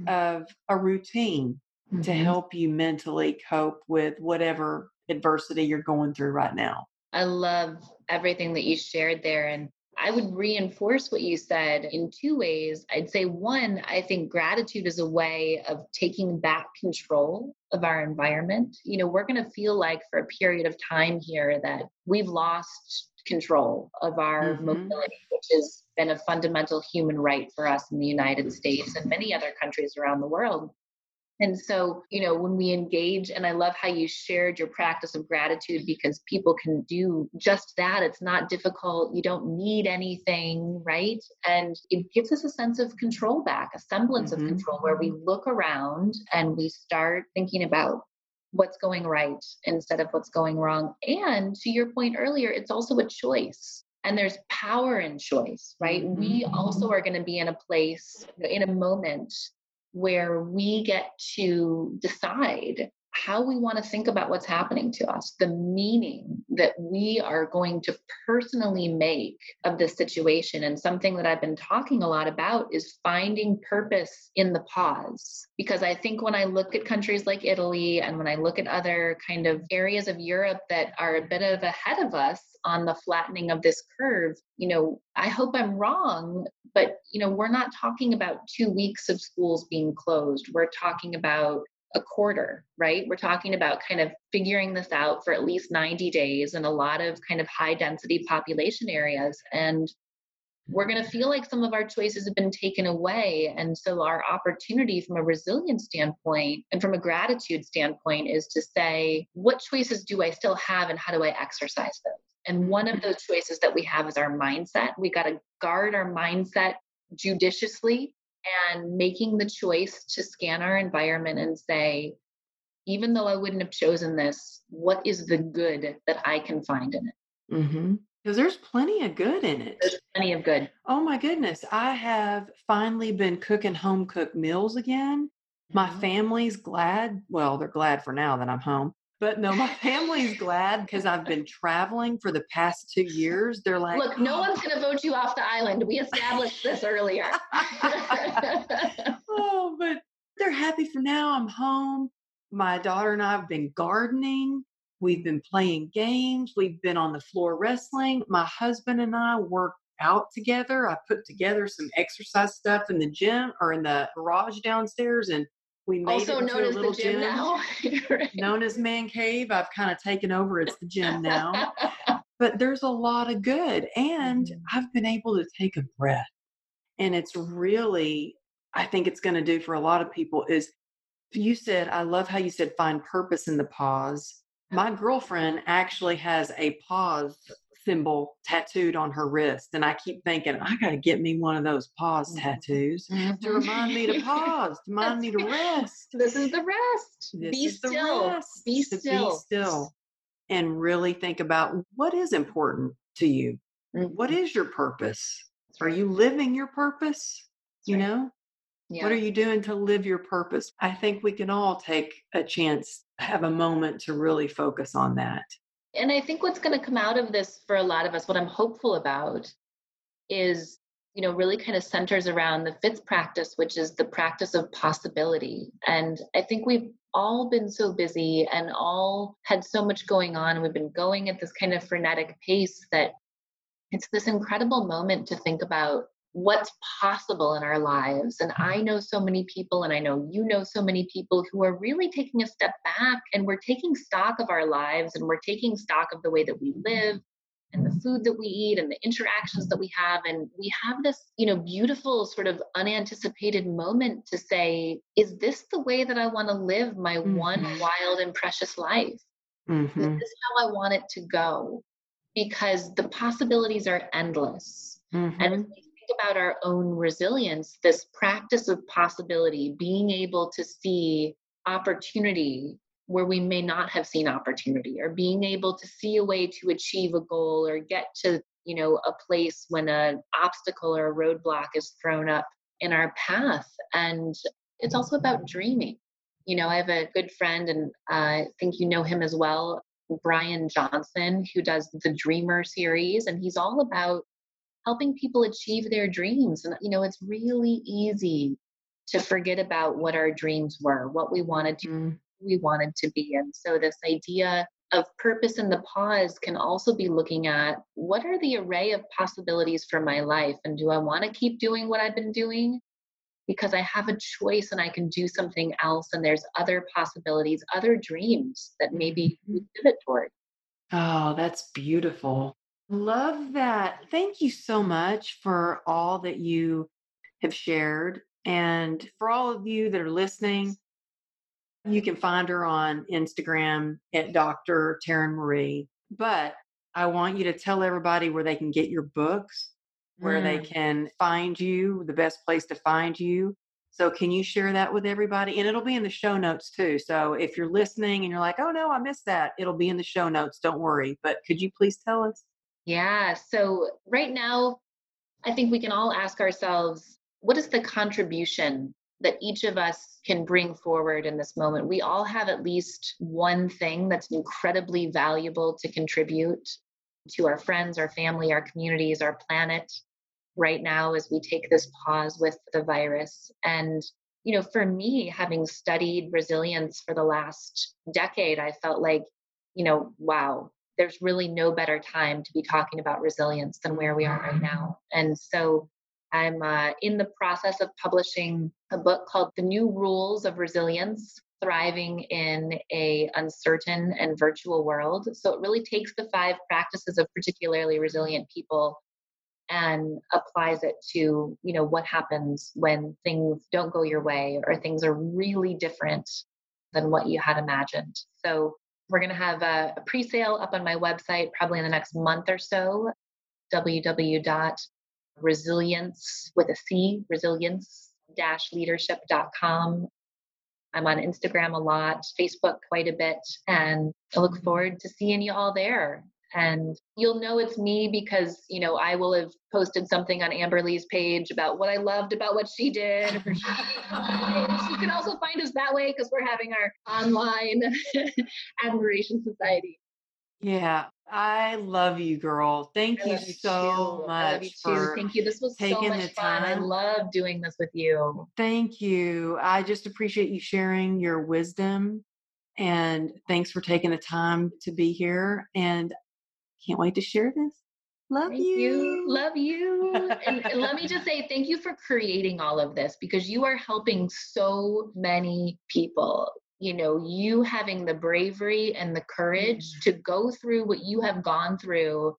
Mm. of a routine to Mhm. help you mentally cope with whatever adversity you're going through right now. I love everything that you shared there. And I would reinforce what you said in two ways. I'd say, one, I think gratitude is a way of taking back control of our environment. You know, we're going to feel like for a period of time here that we've lost control of our Mhm. mobility, which has been a fundamental human right for us in the United States and many other countries around the world. And so, you know, when we engage, and I love how you shared your practice of gratitude because people can do just that. It's not difficult. You don't need anything, right? And it gives us a sense of control back, a semblance of Mhm. control where we look around and we start thinking about what's going right instead of what's going wrong. And to your point earlier, it's also a choice. And there's power in choice, right? Mhm. We also are going to be in a place, in a moment where we get to decide how we want to think about what's happening to us, the meaning that we are going to personally make of this situation. And something that I've been talking a lot about is finding purpose in the pause. Because I think when I look at countries like Italy and when I look at other kind of areas of Europe that are a bit of ahead of us on the flattening of this curve, you know, I hope I'm wrong, but you know, we're not talking about two weeks of schools being closed. We're talking about a quarter, right? We're talking about kind of figuring this out for at least 90 days in a lot of kind of high density population areas. And we're going to feel like some of our choices have been taken away. And so, our opportunity from a resilience standpoint and from a gratitude standpoint is to say, what choices do I still have and how do I exercise those? And one of those choices that we have is our mindset. We got to guard our mindset judiciously and making the choice to scan our environment and say, even though I wouldn't have chosen this, what is the good that I can find in it? Mhm. Because there's plenty of good in it. There's plenty of good. Oh my goodness. I have finally been cooking home cooked meals again. My Mhm. family's glad. Well, they're glad for now that I'm home. But no, my family's glad because I've been traveling for the past two years. They're like, Look, no oh. one's going to vote you off the island. We established this earlier. oh, but they're happy for now. I'm home. My daughter and I have been gardening. We've been playing games. We've been on the floor wrestling. My husband and I work out together. I put together some exercise stuff in the gym or in the garage downstairs, and we made also it known as the little gym now. Right. known as Man Cave. I've kind of taken over. It's the gym now. But there's a lot of good, and Mhm. I've been able to take a breath. And it's really, I think it's going to do for a lot of people is you said, I love how you said find purpose in the pause. My girlfriend actually has a pause symbol tattooed on her wrist. And I keep thinking, I got to get me one of those pause mm-hmm. tattoos mm-hmm. to remind me to pause, to remind me to rest. This is the rest. This be still. Rest, be still. Be still. And really think about what is important to you. Mm-hmm. What is your purpose? Are you living your purpose? That's you right. know? Yeah. What are you doing to live your purpose? I think we can all take a chance, have a moment to really focus on that. And I think what's going to come out of this for a lot of us, what I'm hopeful about is, you know, really kind of centers around the fifth practice, which is the practice of possibility. And I think we've all been so busy and all had so much going on. We've been going at this kind of frenetic pace that it's this incredible moment to think about what's possible in our lives. And I know so many people, and I know you know so many people who are really taking a step back and we're taking stock of our lives and we're taking stock of the way that we live and the food that we eat and the interactions that we have and we have this you know beautiful sort of unanticipated moment to say is this the way that i want to live my mm-hmm. one wild and precious life mm-hmm. is this how i want it to go because the possibilities are endless mm-hmm. and think about our own resilience, this practice of possibility, being able to see opportunity where we may not have seen opportunity, or being able to see a way to achieve a goal or get to you know a place when an obstacle or a roadblock is thrown up in our path. And it's also about dreaming. You know i have a good friend and i think you know him as well brian johnson who does the dreamer series and he's all about helping people achieve their dreams. And, you know, it's really easy to forget about what our dreams were, what we wanted to, mm. we wanted to be. And so this idea of purpose in the pause can also be looking at what are the array of possibilities for my life? And do I want to keep doing what I've been doing? Because I have a choice and I can do something else, and there's other possibilities, other dreams that maybe we mm-hmm. pivot toward. Oh, that's beautiful. Love that. Thank you so much for all that you have shared. And for all of you that are listening, you can find her on Instagram at Dr. Taryn Marie. But I want you to tell everybody where they can get your books, where mm. they can find you, the best place to find you. So, can you share that with everybody? And it'll be in the show notes too. So, if you're listening and you're like, oh no, I missed that, it'll be in the show notes. Don't worry. But could you please tell us? Yeah. So right now, I think we can all ask ourselves what is the contribution that each of us can bring forward in this moment? We all have at least one thing that's incredibly valuable to contribute to our friends, our family, our communities, our planet right now as we take this pause with the virus. And, you know, for me, having studied resilience for the last decade, I felt like, you know, wow, there's really no better time to be talking about resilience than where we are right now. And so I'm uh, in the process of publishing a book called The New Rules of Resilience thriving in a uncertain and virtual world so it really takes the five practices of particularly resilient people and applies it to you know what happens when things don't go your way or things are really different than what you had imagined so we're going to have a, a pre sale up on my website probably in the next month or so www.resilience with a C, resilience leadership.com. I'm on Instagram a lot, Facebook quite a bit, and I look forward to seeing you all there and you'll know it's me because you know i will have posted something on amberly's page about what i loved about what she did you can also find us that way because we're having our online admiration society. Yeah i love you girl. Thank I you so you much you for thank you. This was taking so much the time. fun. I love doing this with you. Thank you. I just appreciate you sharing your wisdom and thanks for taking the time to be here. And can't wait to share this. Love you. you. Love you. and, and let me just say thank you for creating all of this because you are helping so many people you know, you having the bravery and the courage mm. to go through what you have gone through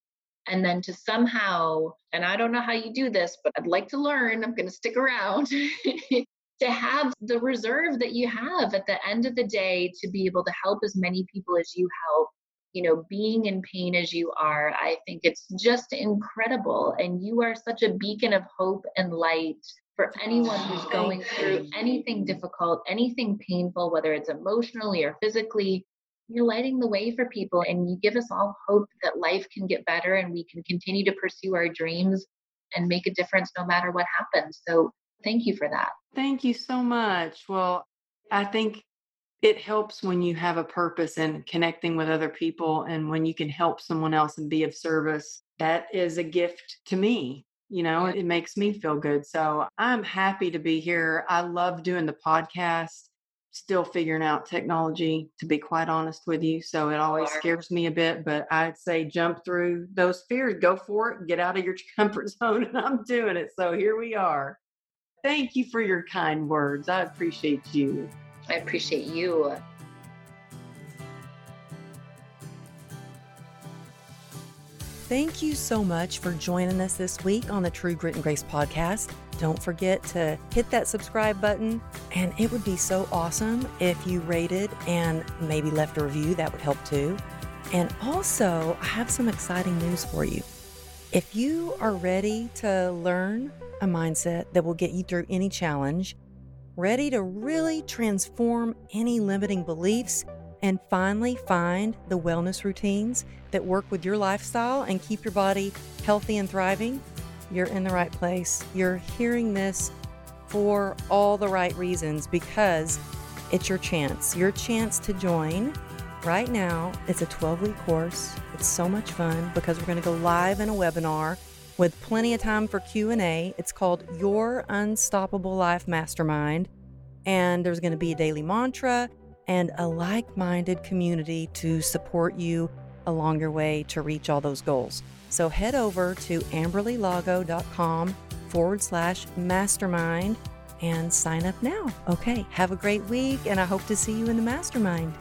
and then to somehow, and I don't know how you do this, but I'd like to learn, I'm going to stick around, to have the reserve that you have at the end of the day to be able to help as many people as you help you know being in pain as you are i think it's just incredible. And you are such a beacon of hope and light for anyone who's going through anything difficult anything painful whether it's emotionally or physically you're lighting the way for people and you give us all hope that life can get better and we can continue to pursue our dreams and make a difference no matter what happens. So thank you for that. Thank you so much. Well, I think it helps when you have a purpose and connecting with other people and when you can help someone else and be of service. That is a gift to me. You know, it makes me feel good. So I'm happy to be here. I love doing the podcast, still figuring out technology, to be quite honest with you. So it always scares me a bit, but I'd say jump through those fears, go for it, get out of your comfort zone. And I'm doing it. So here we are. Thank you for your kind words. I appreciate you. I appreciate you. Thank you so much for joining us this week on the True Grit and Grace podcast. Don't forget to hit that subscribe button, and it would be so awesome if you rated and maybe left a review. That would help too. And also, I have some exciting news for you. If you are ready to learn a mindset that will get you through any challenge, ready to really transform any limiting beliefs, and finally find the wellness routines that work with your lifestyle and keep your body healthy and thriving, you're in the right place. You're hearing this for all the right reasons because it's your chance. Your chance to join right now. It's a 12 week course. It's so much fun because we're going to go live in a webinar with plenty of time for Q&A. It's called Your Unstoppable Life Mastermind, and there's going to be a daily mantra and a like-minded community to support you along your way to reach all those goals. So head over to amberlylago.com forward slash mastermind and sign up now. Okay, have a great week, and I hope to see you in the mastermind.